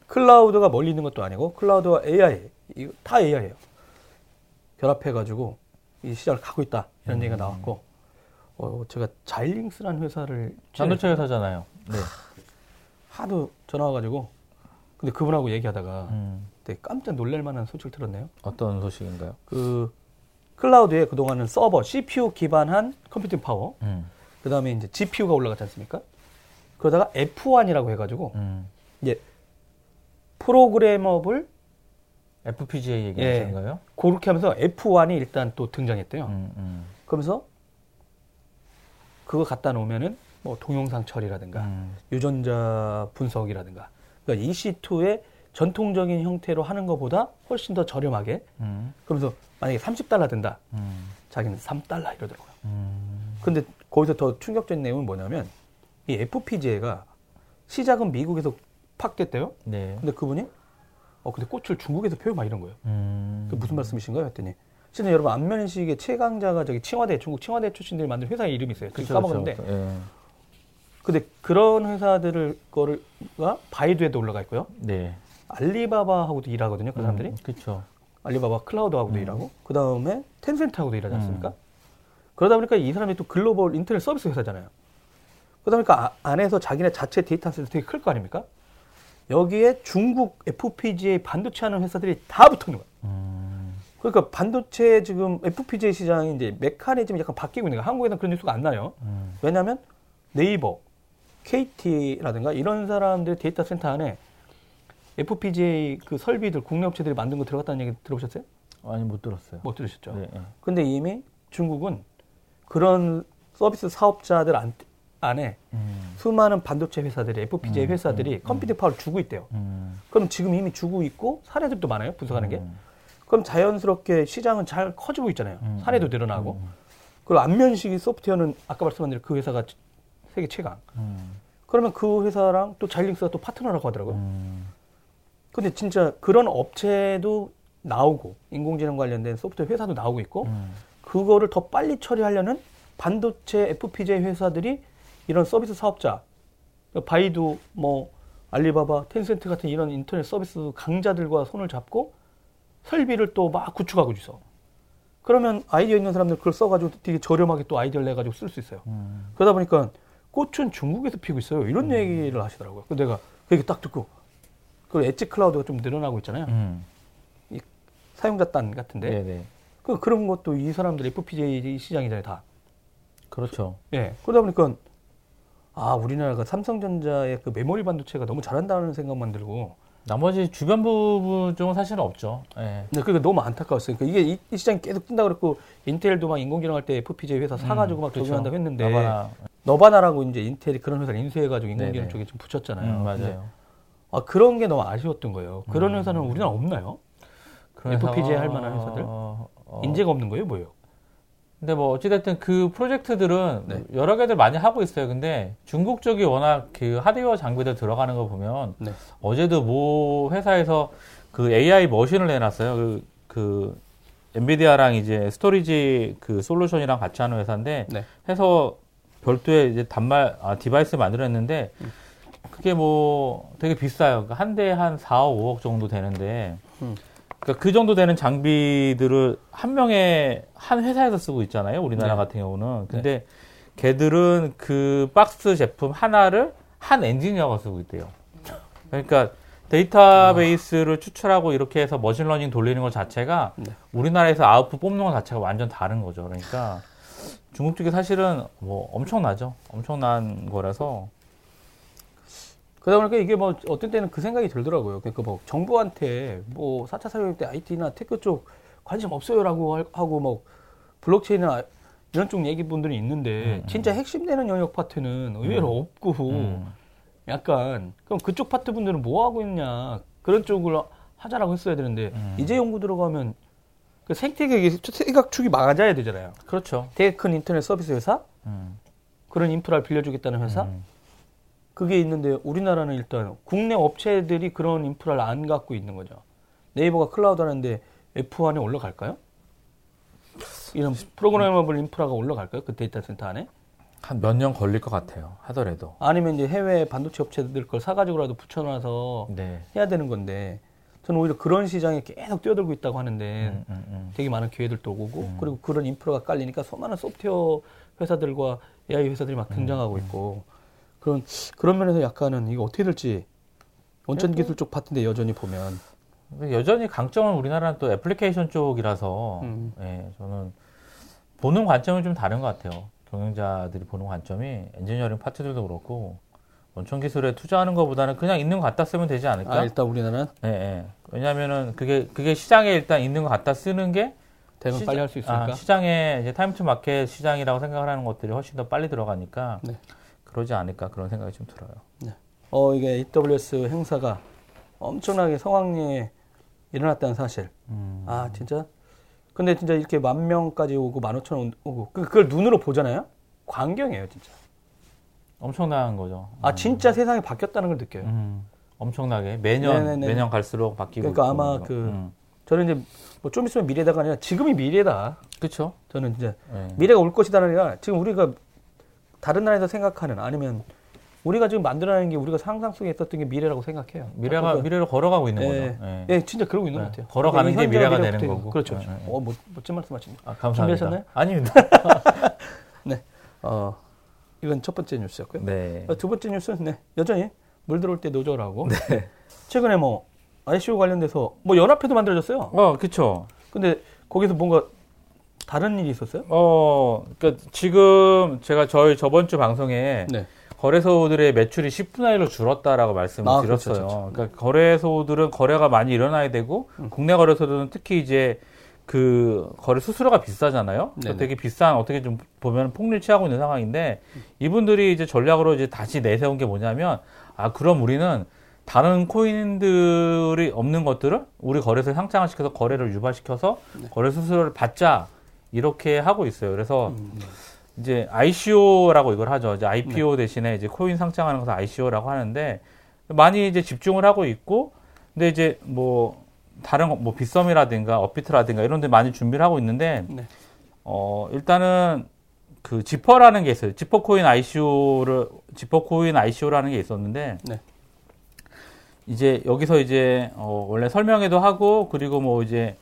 [SPEAKER 2] 클라우드가 멀리 있는 것도 아니고 클라우드와 AI 이거 다 AI예요. 결합해가지고 이 시장을 가고 있다 이런
[SPEAKER 3] 음.
[SPEAKER 2] 얘기가 나왔고 어, 제가 자일링스라는 회사를
[SPEAKER 3] 반도체 회사잖아요. 네.
[SPEAKER 2] 하도 전화 와가지고 근데 그분하고 얘기하다가
[SPEAKER 3] 음.
[SPEAKER 2] 되게 깜짝 놀랄 만한 소식을 들었네요.
[SPEAKER 3] 어떤 소식인가요?
[SPEAKER 2] 그 클라우드에 그동안은 서버, CPU 기반한 computing power,
[SPEAKER 3] 음.
[SPEAKER 2] 그 다음에 이제 GPU가 올라갔지 않습니까? 그러다가 F1이라고 해가지고
[SPEAKER 3] 음.
[SPEAKER 2] 이제 programmable
[SPEAKER 3] FPGA
[SPEAKER 2] 예.
[SPEAKER 3] 얘기하시는 거예요?
[SPEAKER 2] 그렇게 하면서 F1이 일단 또 등장했대요.
[SPEAKER 3] 음, 음.
[SPEAKER 2] 그러면서 그거 갖다 놓으면은 뭐 동영상 처리라든가
[SPEAKER 3] 음.
[SPEAKER 2] 유전자 분석이라든가 그러니까 EC2의 전통적인 형태로 하는 것보다 훨씬 더 저렴하게
[SPEAKER 3] 음.
[SPEAKER 2] 그러면서 만약에 30달러 든다
[SPEAKER 3] 음.
[SPEAKER 2] 자기는 3달러 이러더라고요.
[SPEAKER 3] 음.
[SPEAKER 2] 근데 거기서 더 충격적인 내용은 뭐냐면 이 FPGA가 시작은 미국에서 팍 됐대요.
[SPEAKER 3] 네.
[SPEAKER 2] 근데 그분이 어 근데 꽃을 중국에서 펴요 막 이런 거예요.
[SPEAKER 3] 음.
[SPEAKER 2] 그 무슨 말씀이신가요? 했더니 진짜 여러분 안면인식의 최강자가 저기 칭화대 중국 칭화대 출신들이 만든 회사의 이름이 있어요. 그
[SPEAKER 3] 그쵸,
[SPEAKER 2] 까먹었는데
[SPEAKER 3] 그쵸, 예.
[SPEAKER 2] 근데 그런 회사들을 거를가 바이두에도 올라가 있고요.
[SPEAKER 3] 네.
[SPEAKER 2] 알리바바하고도 일하거든요. 그 사람들이
[SPEAKER 3] 그렇죠.
[SPEAKER 2] 알리바바 클라우드하고도
[SPEAKER 3] 음.
[SPEAKER 2] 일하고 그 다음에 텐센트하고도 일하지 않습니까?
[SPEAKER 3] 음.
[SPEAKER 2] 그러다 보니까 이 사람이 또 글로벌 인터넷 서비스 회사잖아요. 그러다 보니까 아- 안에서 자기네 자체 데이터 센터 되게 클 거 아닙니까? 여기에 중국 FPGA 반도체 하는 회사들이 다 붙어 있는 거예요.
[SPEAKER 3] 음.
[SPEAKER 2] 그러니까 반도체 지금 FPGA 시장이 이제 메커니즘이 약간 바뀌고 있는 거예요. 한국에서는 그런 뉴스가 안 나요.
[SPEAKER 3] 음.
[SPEAKER 2] 왜냐하면 네이버, KT라든가 이런 사람들 데이터 센터 안에 FPGA 그 설비들 국내 업체들이 만든 거 들어갔다는 얘기 들어보셨어요?
[SPEAKER 3] 아니 못 들었어요.
[SPEAKER 2] 못 들으셨죠?
[SPEAKER 3] 네, 네.
[SPEAKER 2] 근데 이미 중국은 그런 서비스 사업자들 안, 안에
[SPEAKER 3] 음.
[SPEAKER 2] 수많은 반도체 회사들이 FPGA
[SPEAKER 3] 음,
[SPEAKER 2] 회사들이
[SPEAKER 3] 음,
[SPEAKER 2] 컴퓨팅 파워를 주고 있대요.
[SPEAKER 3] 음.
[SPEAKER 2] 그럼 지금 이미 주고 있고 사례들도 많아요. 분석하는 게.
[SPEAKER 3] 음.
[SPEAKER 2] 그럼 자연스럽게 시장은 잘 커지고 있잖아요.
[SPEAKER 3] 음,
[SPEAKER 2] 사례도
[SPEAKER 3] 음,
[SPEAKER 2] 늘어나고.
[SPEAKER 3] 음,
[SPEAKER 2] 그리고 안면식이 소프트웨어는 아까 말씀한 대로 그 회사가 세계 최강.
[SPEAKER 3] 음.
[SPEAKER 2] 그러면 그 회사랑 또 자일링스가 또 파트너라고 하더라고요.
[SPEAKER 3] 음.
[SPEAKER 2] 근데 진짜 그런 업체도 나오고 인공지능 관련된 소프트웨어 회사도 나오고 있고
[SPEAKER 3] 음.
[SPEAKER 2] 그거를 더 빨리 처리하려는 반도체 FPGA 회사들이 이런 서비스 사업자, 바이두, 뭐 알리바바, 텐센트 같은 이런 인터넷 서비스 강자들과 손을 잡고 설비를 또 막 구축하고 있어. 그러면 아이디어 있는 사람들 그걸 써가지고 되게 저렴하게 또 아이디어를 내가지고 쓸 수 있어요.
[SPEAKER 3] 음.
[SPEAKER 2] 그러다 보니까 꽃은 중국에서 피고 있어요. 이런 얘기를 하시더라고요. 그 내가 그 얘기 딱 듣고 그 엣지 클라우드가 좀 늘어나고 있잖아요.
[SPEAKER 3] 음.
[SPEAKER 2] 사용자 단 같은데
[SPEAKER 3] 네, 네.
[SPEAKER 2] 그 그런 것도 이 사람들 FPGA 시장이잖아요, 다.
[SPEAKER 3] 그렇죠.
[SPEAKER 2] 예. 그러다 보니까 아 우리나라가 삼성전자의 그 메모리 반도체가 너무 잘한다는 생각만 들고
[SPEAKER 3] 나머지 주변 부분 쪽은 사실은 없죠. 예.
[SPEAKER 2] 근데 그게 너무 안타까웠어요. 그러니까 이게 이, 이 시장이 계속 뜬다 그랬고 인텔도 막 인공지능 할 때 FPGA 회사 사가지고 막
[SPEAKER 3] 그렇죠.
[SPEAKER 2] 적용한다고 했는데
[SPEAKER 3] 나바나.
[SPEAKER 2] 너바나라고 이제 인텔이 그런 회사를 인수해가지고 인공지능
[SPEAKER 3] 네네.
[SPEAKER 2] 쪽에 좀 붙였잖아요.
[SPEAKER 3] 음, 맞아요.
[SPEAKER 2] 아 그런 게 너무 아쉬웠던 거예요. 그런
[SPEAKER 3] 음.
[SPEAKER 2] 회사는 우리나라 없나요?
[SPEAKER 3] 그런
[SPEAKER 2] FPGA 할
[SPEAKER 3] 회사가-
[SPEAKER 2] 만한 회사들?
[SPEAKER 3] 어, 어.
[SPEAKER 2] 인재가 없는 거예요, 뭐예요?
[SPEAKER 3] 근데 뭐 어찌됐든 그 프로젝트들은
[SPEAKER 2] 네.
[SPEAKER 3] 여러 개들 많이 하고 있어요. 근데 중국 쪽이 워낙 그 하드웨어 장비들 들어가는 거 보면
[SPEAKER 2] 네.
[SPEAKER 3] 어제도 모 회사에서 그 AI 머신을 내놨어요. 그, 그 엔비디아랑 이제 스토리지 그 솔루션이랑 같이 하는 회사인데
[SPEAKER 2] 네.
[SPEAKER 3] 해서 별도의 이제 단말 아, 디바이스 만들었는데
[SPEAKER 2] 음.
[SPEAKER 3] 그게 뭐 되게 비싸요. 그러니까 한 대에 한 4, 5억 정도 되는데
[SPEAKER 2] 음.
[SPEAKER 3] 그러니까 그 정도 되는 장비들을 한 명의 한 회사에서 쓰고 있잖아요. 우리나라
[SPEAKER 2] 네.
[SPEAKER 3] 같은 경우는. 근데 걔들은 그 박스 제품 하나를 한 엔지니어가 쓰고 있대요. 그러니까 데이터베이스를 추출하고 이렇게 해서 machine learning 돌리는 것 자체가
[SPEAKER 2] 네.
[SPEAKER 3] 우리나라에서 아웃풋 뽑는 것 자체가 완전 다른 거죠. 그러니까 중국 쪽이 사실은 뭐 엄청나죠. 엄청난 거라서
[SPEAKER 2] 그러다 보니까 이게 뭐 어떤 때는 그 생각이 들더라고요. 그러니까 뭐 정부한테 뭐 4차 산업혁명 때 IT나 tech 쪽 관심 없어요라고 할- 하고 뭐 블록체인이나 이런 쪽 얘기 분들이 있는데
[SPEAKER 3] 음, 음.
[SPEAKER 2] 진짜 핵심 되는 영역 파트는 의외로 없고
[SPEAKER 3] 음.
[SPEAKER 2] 약간 그럼 그쪽 파트 분들은 뭐 하고 있냐 그런 쪽을 하자라고 했어야 되는데
[SPEAKER 3] 음.
[SPEAKER 2] 이제 연구 들어가면 그 생태계 생각 축이 맞아야 되잖아요.
[SPEAKER 3] 그렇죠.
[SPEAKER 2] 되게 큰 인터넷 서비스 회사
[SPEAKER 3] 음.
[SPEAKER 2] 그런 인프라를 빌려주겠다는 회사
[SPEAKER 3] 음.
[SPEAKER 2] 그게 있는데 우리나라는 일단 국내 업체들이 그런 인프라를 안 갖고 있는 거죠. 네이버가 클라우드 하는데 F1에 올라갈까요? 이런 programmable 인프라가 올라갈까요? 그 데이터 센터 안에?
[SPEAKER 3] 한 몇 년 걸릴 것 같아요. 하더라도.
[SPEAKER 2] 아니면 이제 해외 반도체 업체들 걸 사가지고라도 붙여놔서
[SPEAKER 3] 네.
[SPEAKER 2] 해야 되는 건데 저는 오히려 그런 시장에 계속 뛰어들고 있다고 하는데
[SPEAKER 3] 음, 음, 음.
[SPEAKER 2] 되게 많은 기회들도 오고
[SPEAKER 3] 음.
[SPEAKER 2] 그리고 그런 인프라가 깔리니까 수많은 소프트웨어 회사들과 AI 회사들이 막 등장하고 있고 그런 그런 면에서 약간은 이거 어떻게 될지 원천 기술 쪽 파트인데 여전히 보면
[SPEAKER 3] 여전히 강점은 우리나라는 또 애플리케이션 쪽이라서
[SPEAKER 2] 음.
[SPEAKER 3] 예, 저는 보는 관점이 좀 다른 것 같아요. 경영자들이 보는 관점이 엔지니어링 파트들도 그렇고 원천 기술에 투자하는 것보다는 그냥 있는 거 갖다 쓰면 되지 않을까?
[SPEAKER 2] 아 일단 우리나라는
[SPEAKER 3] 예, 예. 왜냐면은 그게 그게 시장에 일단 있는 거 갖다 쓰는 게 시장-
[SPEAKER 2] 빨리 할 수 있으니까
[SPEAKER 3] 아, 시장에 이제 time to market 시장이라고 생각을 하는 것들이 훨씬 더 빨리 들어가니까
[SPEAKER 2] 네.
[SPEAKER 3] 그러지 않을까 그런 생각이 좀 들어요.
[SPEAKER 2] 어 이게 AWS 행사가 엄청나게 성황리에 일어났다는 사실
[SPEAKER 3] 음.
[SPEAKER 2] 아 진짜 근데 진짜 이렇게 만 명까지 오고 만 오천 명 오고 그- 그걸 눈으로 보잖아요 광경이에요 진짜
[SPEAKER 3] 엄청난 거죠.
[SPEAKER 2] 아 진짜 세상이 바뀌었다는 걸 느껴요
[SPEAKER 3] 음, 엄청나게 매년
[SPEAKER 2] 네네네.
[SPEAKER 3] 매년 갈수록 바뀌고
[SPEAKER 2] 그러니까 아마
[SPEAKER 3] 그래서.
[SPEAKER 2] 그-
[SPEAKER 3] 음.
[SPEAKER 2] 저는 이제 뭐 좀 있으면 미래다가 아니라 지금이 미래다
[SPEAKER 3] 그렇죠.
[SPEAKER 2] 저는 이제
[SPEAKER 3] 예.
[SPEAKER 2] 미래가 올 것이다가 아니라 지금 우리가 다른 나라에서 생각하는 아니면 우리가 지금 만들어내는 게 우리가 상상 속에 있었던 게 미래라고 생각해요
[SPEAKER 3] 미래가 미래로 걸어가고 있는
[SPEAKER 2] 예,
[SPEAKER 3] 거죠. 예.
[SPEAKER 2] 예, 진짜 그러고 있는
[SPEAKER 3] 네.
[SPEAKER 2] 것 같아요.
[SPEAKER 3] 걸어가는
[SPEAKER 2] 그러니까 게이
[SPEAKER 3] 미래가 되는
[SPEAKER 2] 미래가
[SPEAKER 3] 거고.
[SPEAKER 2] 그렇죠.
[SPEAKER 3] 예,
[SPEAKER 2] 그렇죠.
[SPEAKER 3] 예.
[SPEAKER 2] 어, 멋, 멋진 말씀하십니다.
[SPEAKER 3] 아, 감사합니다.
[SPEAKER 2] 준비하셨나요?
[SPEAKER 3] 아닙니다. [LAUGHS]
[SPEAKER 2] 네. 어, 이건 첫 번째 뉴스였고요.
[SPEAKER 3] 네.
[SPEAKER 2] 어, 두 번째 뉴스는 네, 여전히 물 들어올 때 노조라고. 최근에 뭐 ICO 관련돼서 뭐 연합회도 만들어졌어요.
[SPEAKER 3] 어, 그렇죠.
[SPEAKER 2] 근데 거기서 뭔가 다른 일이 있었어요?
[SPEAKER 3] 어, 그러니까 지금 제가 저희 저번 주 방송에
[SPEAKER 2] 네.
[SPEAKER 3] 거래소들의 매출이 10분의 1로 줄었다라고 말씀을
[SPEAKER 2] 아, 그렇죠,
[SPEAKER 3] 드렸어요.
[SPEAKER 2] 그렇죠.
[SPEAKER 3] 그러니까 거래소들은 거래가 많이 일어나야 되고
[SPEAKER 2] 음.
[SPEAKER 3] 국내 거래소들은 특히 이제 그 거래 수수료가 비싸잖아요.
[SPEAKER 2] 네네.
[SPEAKER 3] 되게 비싼 어떻게 좀 보면 폭리를 취하고 있는 상황인데 이분들이 이제 전략으로 이제 다시 내세운 게 뭐냐면 아 그럼 우리는 다른 코인들이 없는 것들을 우리 거래소에 상장을 시켜서 거래를 유발시켜서
[SPEAKER 2] 네.
[SPEAKER 3] 거래 수수료를 받자 이렇게 하고 있어요. 그래서
[SPEAKER 2] 음,
[SPEAKER 3] 이제 ICO라고 이걸 하죠. 이제
[SPEAKER 2] 네.
[SPEAKER 3] IPO 대신에 이제 코인 상장하는 것을 ICO라고 하는데 많이 이제 집중을 하고 있고 근데 이제 뭐 다른 거, 뭐 빗썸이라든가 업비트라든가 이런 데 많이 준비를 하고 있는데
[SPEAKER 2] 네.
[SPEAKER 3] 어 일단은 그 지퍼라는 게 있어요. 지퍼 코인 ICO를 지퍼 코인 ICO라는 게 있었는데
[SPEAKER 2] 네.
[SPEAKER 3] 이제 여기서 이제 어 원래 설명회도 하고 그리고 뭐 이제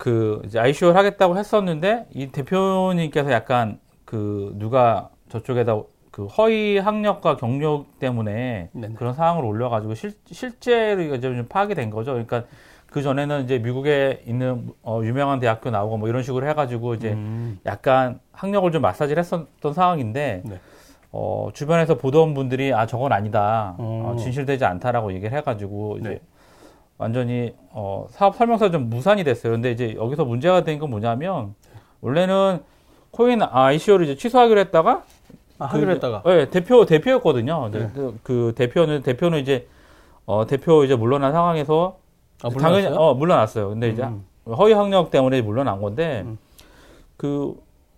[SPEAKER 3] 그 이제 ICO를 하겠다고 했었는데 이 대표님께서 약간 그 누가 저쪽에다 그 허위 학력과 경력 때문에
[SPEAKER 2] 네네.
[SPEAKER 3] 그런 상황을 올려가지고 실, 실제로 이게 좀 파악이 된 거죠. 그러니까 그 전에는 이제 미국에 있는 어, 유명한 대학교 나오고 뭐 이런 식으로 해가지고 이제
[SPEAKER 2] 음,
[SPEAKER 3] 약간 학력을 좀 마사지를 했었던 상황인데
[SPEAKER 2] 네.
[SPEAKER 3] 어, 주변에서 보던 분들이 아 저건 아니다
[SPEAKER 2] 어.
[SPEAKER 3] 어, 진실되지 않다라고 얘기를 해가지고 이제
[SPEAKER 2] 네.
[SPEAKER 3] 완전히 어, 사업 설명서 좀 무산이 됐어요. 근데 이제 여기서 문제가 된 건 뭐냐면 원래는 코인 ICO를 이제 취소하기로 했다가
[SPEAKER 2] 아, 하기로
[SPEAKER 3] 그,
[SPEAKER 2] 했다가.
[SPEAKER 3] 네, 대표 대표였거든요.
[SPEAKER 2] 네.
[SPEAKER 3] 그, 그 대표는 대표는 이제 어, 대표 이제 물러난 상황에서
[SPEAKER 2] 아,
[SPEAKER 3] 당연히?
[SPEAKER 2] 어
[SPEAKER 3] 물러났어요. 근데 이제
[SPEAKER 2] 음.
[SPEAKER 3] 허위 학력 때문에 물러난 건데
[SPEAKER 2] 음.
[SPEAKER 3] 그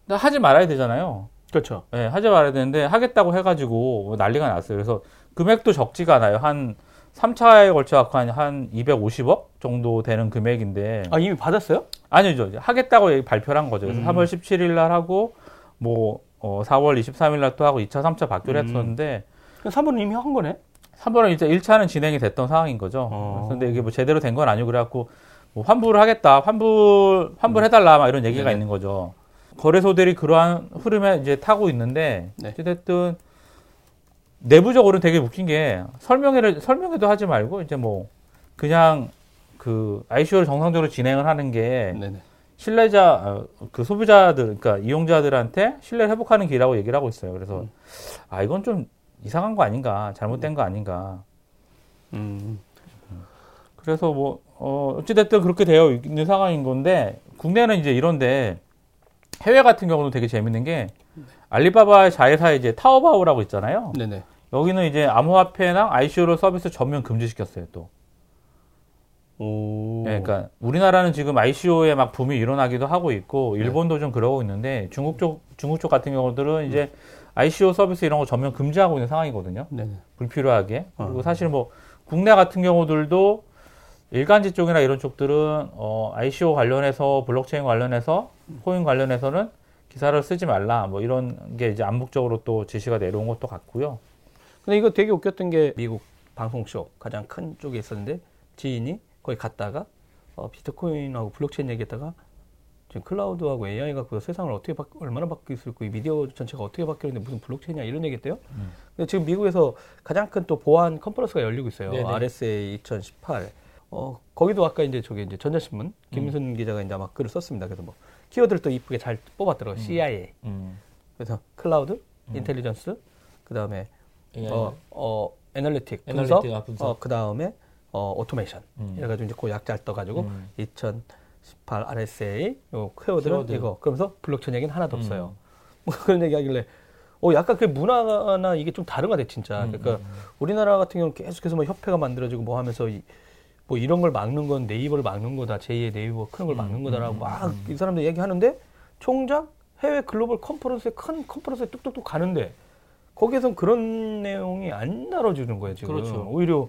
[SPEAKER 3] 하지 말아야 되잖아요.
[SPEAKER 2] 그렇죠.
[SPEAKER 3] 예, 하지 말아야 되는데 하겠다고 해가지고 뭐 난리가 났어요. 그래서 금액도 적지가 않아요. 한 3차에 걸쳐 갖고 한, 한 250억 정도 되는 금액인데
[SPEAKER 2] 아, 이미 받았어요?
[SPEAKER 3] 아니죠. 하겠다고 발표를 한 거죠. 그래서
[SPEAKER 2] 음.
[SPEAKER 3] 3월 17일 날 하고 뭐 어, 4월 23일 날 또 하고 2차, 3차 받기로
[SPEAKER 2] 음.
[SPEAKER 3] 했었는데
[SPEAKER 2] 3번은 이미 한 거네?
[SPEAKER 3] 3번은 이제 1차는 진행이 됐던 상황인 거죠.
[SPEAKER 2] 어.
[SPEAKER 3] 근데 이게 뭐 제대로 된 건 아니고 그래갖고 뭐 환불을 하겠다, 환불 환불해달라 막 이런 얘기가
[SPEAKER 2] 네네.
[SPEAKER 3] 있는 거죠. 거래소들이 그러한 흐름에 이제 타고 있는데
[SPEAKER 2] 네.
[SPEAKER 3] 어쨌든 내부적으로는 되게 웃긴 게 설명회를 설명회도 하지 말고 이제 뭐 그냥 그 ICO를 정상적으로 진행을 하는 게
[SPEAKER 2] 네네.
[SPEAKER 3] 신뢰자 어, 그 소비자들 그러니까 이용자들한테 신뢰를 회복하는 길이라고 얘기를 하고 있어요. 그래서
[SPEAKER 2] 음.
[SPEAKER 3] 아 이건 좀 이상한 거 아닌가 잘못된 거 아닌가
[SPEAKER 2] 음.
[SPEAKER 3] 그래서 뭐, 어, 어찌됐든 그렇게 되어 있는 상황인 건데, 국내는 이제 이런데, 해외 같은 경우는 되게 재밌는 게, 알리바바의 자회사에 이제 타오바오라고 있잖아요.
[SPEAKER 2] 네네.
[SPEAKER 3] 여기는 이제 암호화폐나 ICO로 서비스 전면 금지시켰어요, 또.
[SPEAKER 2] 오.
[SPEAKER 3] 예, 그러니까 우리나라는 지금 ICO에 막 붐이 일어나기도 하고 있고, 일본도 좀 그러고 있는데, 중국 쪽, 중국 쪽 같은 경우들은 이제 ICO 서비스 이런 거 전면 금지하고 있는 상황이거든요.
[SPEAKER 2] 네네.
[SPEAKER 3] 불필요하게. 그리고
[SPEAKER 2] 어.
[SPEAKER 3] 사실 뭐 국내 같은 경우들도 일간지 쪽이나 이런 쪽들은 어, ICO 관련해서 블록체인 관련해서 코인 관련해서는 기사를 쓰지 말라 뭐 이런 게 이제 암묵적으로 또 지시가 내려온 것도 같고요.
[SPEAKER 2] 근데 이거 되게 웃겼던 게 미국 방송쇼 가장 큰 쪽에 있었는데 지인이 거기 갔다가 어, 비트코인하고 블록체인 얘기했다가 지금 클라우드하고 AI가 그 세상을 어떻게 바, 얼마나 바뀔 수 있고 이 미디어 전체가 어떻게 바뀌는데 무슨 블록체인이냐 이런 얘기했대요.
[SPEAKER 3] 음.
[SPEAKER 2] 근데 지금 미국에서 가장 큰 또 보안 컨퍼런스가 열리고 있어요.
[SPEAKER 3] 네네.
[SPEAKER 2] RSA 2018. 어, 거기도 아까 이제 저기 이제 전자신문 김순 기자가 이제 아마 글을 썼습니다. 그래서 뭐 키워드를 또 이쁘게 잘 뽑았더라고요. CIA.
[SPEAKER 3] 음.
[SPEAKER 2] 그래서 클라우드, intelligence, 그 다음에
[SPEAKER 3] AI.
[SPEAKER 2] 어, 어, analytic, 분석,
[SPEAKER 3] analytic, 아, 분석.
[SPEAKER 2] 어, 그 다음에 어, automation.
[SPEAKER 3] 음.
[SPEAKER 2] 이래가지고 이제 그 약자를 떠가지고
[SPEAKER 3] 음.
[SPEAKER 2] 2018 RSA 요 키워드는
[SPEAKER 3] 키워드.
[SPEAKER 2] 이거. 그러면서 블록체인 얘기는 하나도
[SPEAKER 3] 음.
[SPEAKER 2] 없어요. [LAUGHS] 뭐 그런 얘기하길래 어 약간 그 문화나 이게 좀 다른 것 같아 진짜.
[SPEAKER 3] 음,
[SPEAKER 2] 그러니까 우리나라 같은 경우는 계속해서 뭐 협회가 만들어지고 뭐 하면서 이, 뭐 이런 걸 막는 건 네이버를 막는 거다. 제2의 네이버 크는 걸 막는 거다라고 막 이 사람들 얘기하는데 총작 해외 글로벌 컨퍼런스에 큰 컨퍼런스에 뚝뚝뚝 가는데 거기에선 그런 내용이 안 다뤄주는 거예요 지금.
[SPEAKER 3] 그렇죠.
[SPEAKER 2] 오히려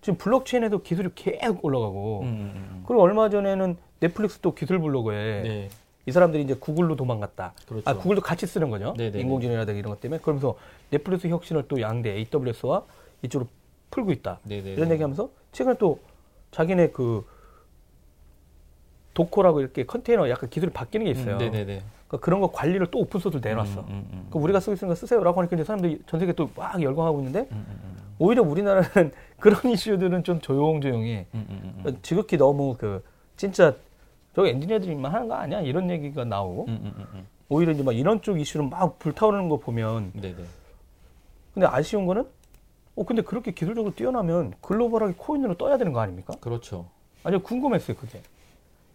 [SPEAKER 2] 지금 블록체인에도 기술이 계속 올라가고
[SPEAKER 3] 음, 음, 음.
[SPEAKER 2] 그리고 얼마 전에는 넷플릭스도 기술 블로그에
[SPEAKER 3] 네.
[SPEAKER 2] 이 사람들이 이제 구글로 도망갔다.
[SPEAKER 3] 그렇죠.
[SPEAKER 2] 아, 구글도 같이 쓰는 거죠.
[SPEAKER 3] 네네네.
[SPEAKER 2] 인공지능이라든가 이런 것 때문에. 그러면서 넷플릭스 혁신을 또 양대 AWS와 이쪽으로 풀고 있다.
[SPEAKER 3] 네네.
[SPEAKER 2] 이런 얘기하면서 최근에 또 자기네 그 도코라고 이렇게 컨테이너 약간 기술이 바뀌는 게 있어요.
[SPEAKER 3] 음, 네네네.
[SPEAKER 2] 그러니까 그런 거 관리를 또 오픈 소스로 내놨어.
[SPEAKER 3] 음, 음, 음.
[SPEAKER 2] 그 우리가 쓰고 있으니까 쓰세요라고 하니까 이제 사람들이 전 세계 또 막 열광하고 있는데
[SPEAKER 3] 음, 음, 음.
[SPEAKER 2] 오히려 우리나라는 [LAUGHS] 그런 이슈들은 좀 조용조용히
[SPEAKER 3] 음, 음, 음.
[SPEAKER 2] 그러니까 지극히 너무 그 진짜 저 엔지니어들만 하는 거 아니야 이런 얘기가 나오고
[SPEAKER 3] 음, 음, 음, 음.
[SPEAKER 2] 오히려 이제 막 이런 쪽 이슈로 막 불타오르는 거 보면
[SPEAKER 3] 네네.
[SPEAKER 2] 근데 아쉬운 거는 어 근데 그렇게 기술적으로 뛰어나면 글로벌하게 코인으로 떠야 되는 거 아닙니까?
[SPEAKER 3] 그렇죠.
[SPEAKER 2] 아니 궁금했어요 그게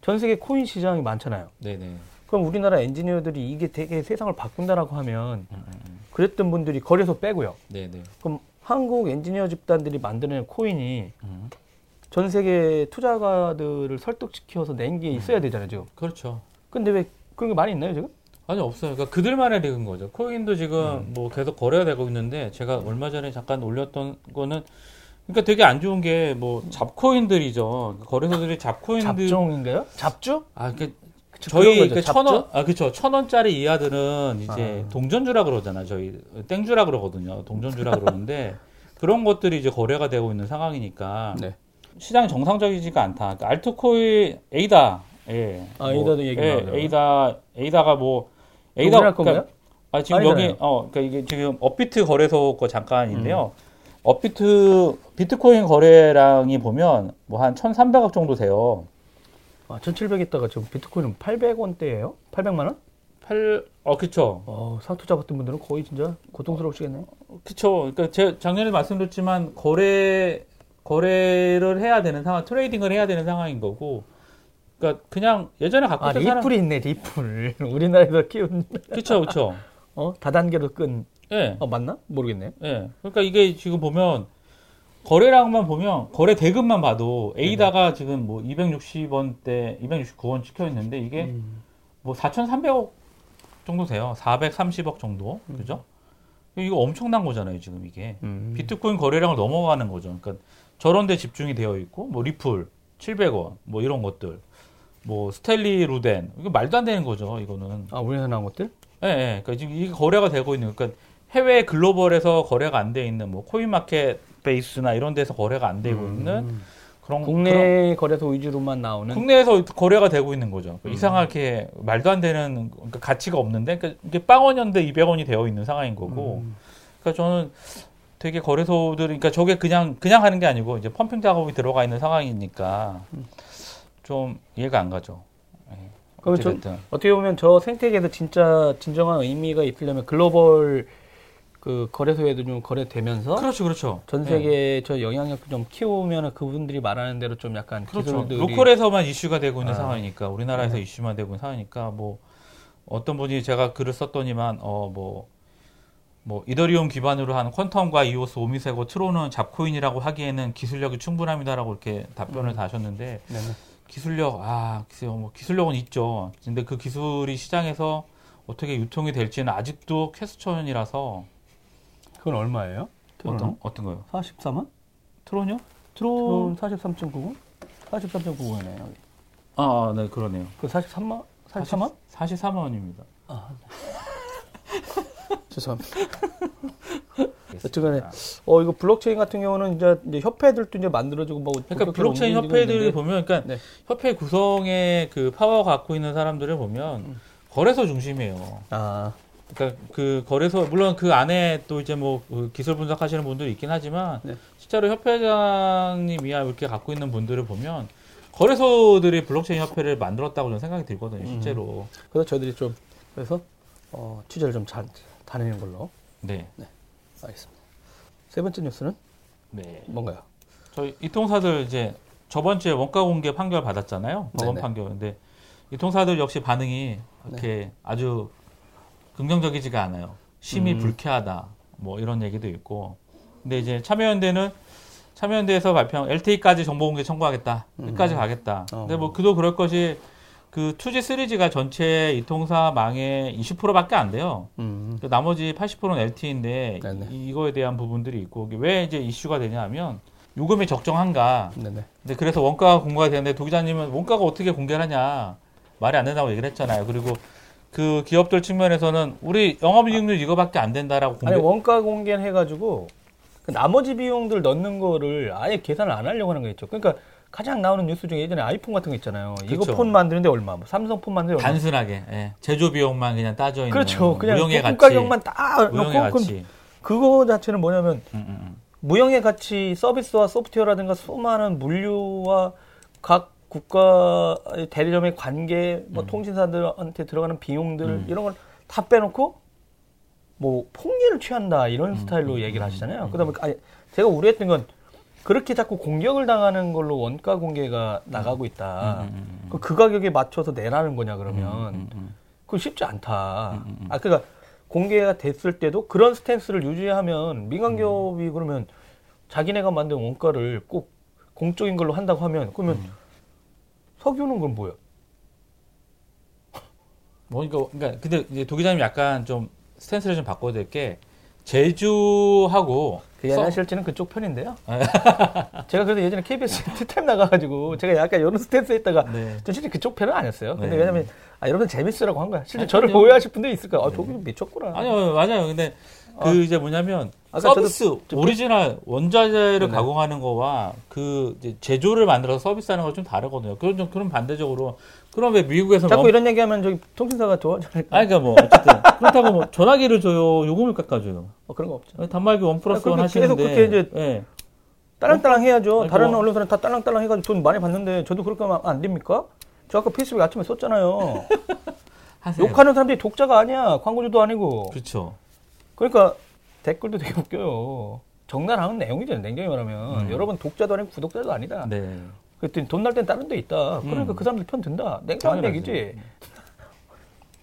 [SPEAKER 2] 전 세계 코인 시장이 많잖아요.
[SPEAKER 3] 네네.
[SPEAKER 2] 그럼 우리나라 엔지니어들이 이게 되게 세상을 바꾼다라고 하면
[SPEAKER 3] 음, 음, 음.
[SPEAKER 2] 그랬던 분들이 거래소 빼고요.
[SPEAKER 3] 네네.
[SPEAKER 2] 그럼 한국 엔지니어 집단들이 만드는 코인이
[SPEAKER 3] 음.
[SPEAKER 2] 전 세계 투자가들을 설득시켜서 낸 게 있어야 되잖아요 지금.
[SPEAKER 3] 그렇죠.
[SPEAKER 2] 근데 왜 그런 게 많이 있나요 지금?
[SPEAKER 3] 아니 없어요. 그러니까 그들만의 릭인 거죠. 코인도 지금
[SPEAKER 2] 음.
[SPEAKER 3] 뭐 계속 거래가 되고 있는데 제가 얼마 전에 잠깐 올렸던 거는 그러니까 되게 안 좋은 게 뭐 잡코인들이죠. 거래소들이 잡코인들
[SPEAKER 2] 잡종인가요? 잡주?
[SPEAKER 3] 아 그러니까
[SPEAKER 2] 그쵸,
[SPEAKER 3] 저희.
[SPEAKER 2] 그 잡주?
[SPEAKER 3] 천원 아 그쵸 천 원짜리 이하들은 이제
[SPEAKER 2] 아.
[SPEAKER 3] 동전주라 그러잖아요. 저희 땡주라 그러거든요. 동전주라 그러는데 [LAUGHS] 그런 것들이 이제 거래가 되고 있는 상황이니까
[SPEAKER 2] 네.
[SPEAKER 3] 시장이 정상적이지가 않다. 그러니까 알트코인 에이다 예.
[SPEAKER 2] 아, 에이다도 얘기
[SPEAKER 3] 예,
[SPEAKER 2] 나오더라고요.
[SPEAKER 3] 에이다 에이다가 뭐
[SPEAKER 2] 우리나라 건가요?
[SPEAKER 3] 아 지금
[SPEAKER 2] 아니잖아요.
[SPEAKER 3] 여기 어 그러니까 이게 지금 업비트 거래소 거 잠깐인데요.
[SPEAKER 2] 음.
[SPEAKER 3] 업비트 비트코인 거래량이 보면 뭐 한 1,300억 정도 돼요.
[SPEAKER 2] 아, 1,700 있다가 지금 비트코인은 800원대예요? 800만 원?
[SPEAKER 3] 8, 어, 그쵸.
[SPEAKER 2] 어, 상투 잡았던 분들은 거의 진짜 고통스러우시겠네요.
[SPEAKER 3] 그쵸. 그러니까 제가 작년에 말씀드렸지만 거래 거래를 해야 되는 상황, trading을 해야 되는 상황인 거고. 그러니까 그냥 예전에 갖고
[SPEAKER 2] 아,
[SPEAKER 3] 있던 사람,
[SPEAKER 2] 리플이 있네, 리플. 우리나라에서 키운
[SPEAKER 3] 그쵸, 그쵸.
[SPEAKER 2] 어, 다단계로 끈.
[SPEAKER 3] 예,
[SPEAKER 2] 어, 맞나? 모르겠네.
[SPEAKER 3] 예. 그러니까 이게 지금 보면 거래량만 보면 거래 대금만 봐도 에이다가 지금 뭐 260원대, 269원 찍혀 있는데 이게
[SPEAKER 2] 음.
[SPEAKER 3] 뭐 4,300억 정도 돼요. 430억 정도, 그죠? 이거 엄청난 거잖아요, 지금 이게.
[SPEAKER 2] 음.
[SPEAKER 3] 비트코인 거래량을 넘어가는 거죠. 그러니까 저런 데 집중이 되어 있고 뭐 리플 700원 뭐 이런 것들 뭐 스텔리 루덴 이거 말도 안 되는 거죠. 이거는.
[SPEAKER 2] 아, 우리나라 나온 것들?
[SPEAKER 3] 예, 예. 그러니까 지금 이게 거래가 되고 있는 그러니까 해외 글로벌에서 거래가 안 돼 있는 뭐 코인 마켓 베이스나 이런 데서 거래가 안 되고 있는
[SPEAKER 2] 음.
[SPEAKER 3] 그런 그런-
[SPEAKER 2] 국내 거래소 위주로만 나오는
[SPEAKER 3] 국내에서 거래가 되고 있는 거죠.
[SPEAKER 2] 음.
[SPEAKER 3] 이상하게 말도 안 되는 그러니까 가치가 없는데 그러니까 이게 빵원연대 200원이 되어 있는 상황인 거고.
[SPEAKER 2] 음.
[SPEAKER 3] 그러니까 저는 되게 거래소들, 그러니까 저게 그냥 그냥 하는 게 아니고 이제 펌핑 작업이 들어가 있는 상황이니까 좀 이해가 안 가죠. 어쨌든
[SPEAKER 2] 어떻게 보면 저 생태계에서 진짜 진정한 의미가 있으려면 글로벌 그 거래소에도 좀 거래되면서
[SPEAKER 3] 그렇죠, 그렇죠.
[SPEAKER 2] 전
[SPEAKER 3] 예.
[SPEAKER 2] 세계에 저 영향력 좀 키우면 그분들이 말하는 대로 좀 약간
[SPEAKER 3] 그렇죠.
[SPEAKER 2] 기술들이
[SPEAKER 3] 로컬에서만 이슈가 되고 있는
[SPEAKER 2] 아.
[SPEAKER 3] 상황이니까 우리나라에서
[SPEAKER 2] 네.
[SPEAKER 3] 이슈만 되고 있는 상황이니까 뭐 어떤 분이 제가 글을 썼더니만 어뭐뭐 이더리움 기반으로 하는 퀀텀과 이오스, 오미세고, 트론은 잡코인이라고 하기에는 기술력이 충분합니다라고 이렇게 답변을
[SPEAKER 2] 음.
[SPEAKER 3] 다 하셨는데
[SPEAKER 2] 네네.
[SPEAKER 3] 기술력 아 글쎄요 뭐 기술력은 있죠. 근데 그 기술이 시장에서 어떻게 유통이 될지는 아직도 question이라서
[SPEAKER 2] 그건 얼마예요?
[SPEAKER 3] 어떤 어떤 거요?
[SPEAKER 2] 44만?
[SPEAKER 3] 트론이요?
[SPEAKER 2] 트론 43.99? 43.99원이네요. 여기.
[SPEAKER 3] 아, 네 그러네요.
[SPEAKER 2] 그 43만? 43만?
[SPEAKER 3] 43만 원입니다.
[SPEAKER 2] 아, 네. [LAUGHS] 죄송합니다. [LAUGHS] 여튼간에 어 이거 블록체인 같은 경우는 이제, 이제 협회들도 이제 만들어지고 뭐
[SPEAKER 3] 그러니까 블록체인 협회들을 보면, 그러니까 네. 협회 구성의 그 파워 갖고 있는 사람들을 보면 음. 거래소 중심이에요. 아. 그러니까 그 거래소 물론 그 안에 또 이제 뭐그 기술 분석하시는 분들이 있긴 하지만 네. 실제로 협회장님이야 이렇게 갖고 있는 분들을 보면 거래소들이 블록체인 협회를 만들었다고 저는 생각이 들거든요, 음. 실제로.
[SPEAKER 2] 음. 그래서 저희들이 좀 그래서 어, 취재를 좀잘 다니는 걸로.
[SPEAKER 3] 네. 네.
[SPEAKER 2] 알겠습니다. 세 번째 뉴스는 네. 뭔가요?
[SPEAKER 3] 저희 이통사들 이제 저번 주에 원가 공개 판결 받았잖아요. 법원 판결. 근데 이통사들 역시 반응이 이렇게 네. 아주 긍정적이지가 않아요. 심히 음. 불쾌하다. 뭐 이런 얘기도 있고. 근데 이제 참여연대는 참여연대에서 발표한 LTE까지 정보 공개 청구하겠다. 끝까지 음. 가겠다. 어. 근데 뭐 그도 그럴 것이 그 2G, 3G가 전체 이통사 망의 20%밖에 안 돼요. 음. 그 나머지 80%는 LTE인데 네네. 이거에 대한 부분들이 있고 왜 이제 이슈가 되냐하면 요금이 적정한가. 네네. 근데 그래서 원가가 공개가 되는데 도 기자님은 원가가 어떻게 공개하냐 말이 안 된다고 얘기를 했잖아요. 그리고 그 기업들 측면에서는 우리 영업이익률 이거밖에 안 된다라고
[SPEAKER 2] 공개. 아니 원가 공개를 해가지고 그 나머지 비용들 넣는 거를 아예 계산을 안 하려고 하는 거 있죠. 그러니까 가장 나오는 뉴스 중에 예전에 아이폰 같은 거 있잖아요. 그렇죠. 이거 폰 만드는데 얼마, 뭐 삼성 폰 만드는데
[SPEAKER 3] 얼마. 단순하게 예. 제조 비용만 그냥 따져 있는.
[SPEAKER 2] 그렇죠. 그냥 무형의 가치. 가격만 딱 가치. 그거 자체는 뭐냐면 음, 음, 음. 무형의 가치 서비스와 소프트웨어라든가 수많은 물류와 각 국가 대리점의 관계, 뭐 음. 통신사들한테 들어가는 비용들 음. 이런 걸 다 빼놓고 뭐 폭리를 취한다 이런 음. 스타일로 얘기를 하시잖아요. 그다음에 아니, 제가 우려했던 건 그렇게 자꾸 공격을 당하는 걸로 원가 공개가 나가고 있다. 음, 음, 음, 음. 그 가격에 맞춰서 내라는 거냐 그러면 그건 쉽지 않다. 아 그러니까 공개가 됐을 때도 그런 스탠스를 유지하면 민간 기업이 그러면 자기네가 만든 원가를 꼭 공적인 걸로 한다고 하면 그러면 석유는 그럼 뭐야?
[SPEAKER 3] 뭐 그러니까, 그러니까 근데 이제 도기자님 약간 좀 스탠스를 좀 바꿔야 될 게 제주하고
[SPEAKER 2] 그게 아니라 실제는 그쪽 편인데요. [LAUGHS] 제가 그래도 예전에 KBS [LAUGHS] 티타임 나가가지고 제가 약간 이런 스탠스 했다가 네. 전 실제 그쪽 편은 아니었어요. 근데 네. 왜냐면 아, 여러분 재밌으라고 한 거야. 실제 아니, 저를 오해하실 분들이 있을 거야. 아, 저기 네. 미쳤구나.
[SPEAKER 3] 아니요, 맞아요. 근데 그 아, 이제 뭐냐면 서비스 오리지널 원자재를 네 가공하는 거와 그 이제 제조를 만들어서 서비스하는 거 좀 다르거든요. 그런 좀 그런 반대적으로 그럼 왜 미국에서
[SPEAKER 2] 자꾸 뭐, 이런 얘기하면 저기 통신사가 좋아하잖아요.
[SPEAKER 3] 아니 그러니까 뭐 어쨌든 [LAUGHS] 그렇다고 뭐 전화기를 줘요, 요금을 깎아줘요.
[SPEAKER 2] 어, 그런 거 없죠.
[SPEAKER 3] 단말기 one plus one 하시는데
[SPEAKER 2] 계속 그렇게 이제 네. 딸랑딸랑 해야죠. 아니, 다른 뭐, 언론사는 다 딸랑딸랑 해가지고 돈 많이 받는데 저도 그렇게 하면 안 됩니까? 저 아까 페이스북 아침에 썼잖아요. [LAUGHS] 욕하는 사람들이 독자가 아니야. 광고주도 아니고.
[SPEAKER 3] 그렇죠.
[SPEAKER 2] 그러니까 댓글도 되게 웃겨요. 적나라한 내용이죠. 냉정히 말하면 음. 여러분 독자도 아니고 구독자도 아니다. 네. 그랬더니 돈 날 땐 다른 데 있다. 그러니까 음. 그 사람들 편 든다. 냉정한 얘기지.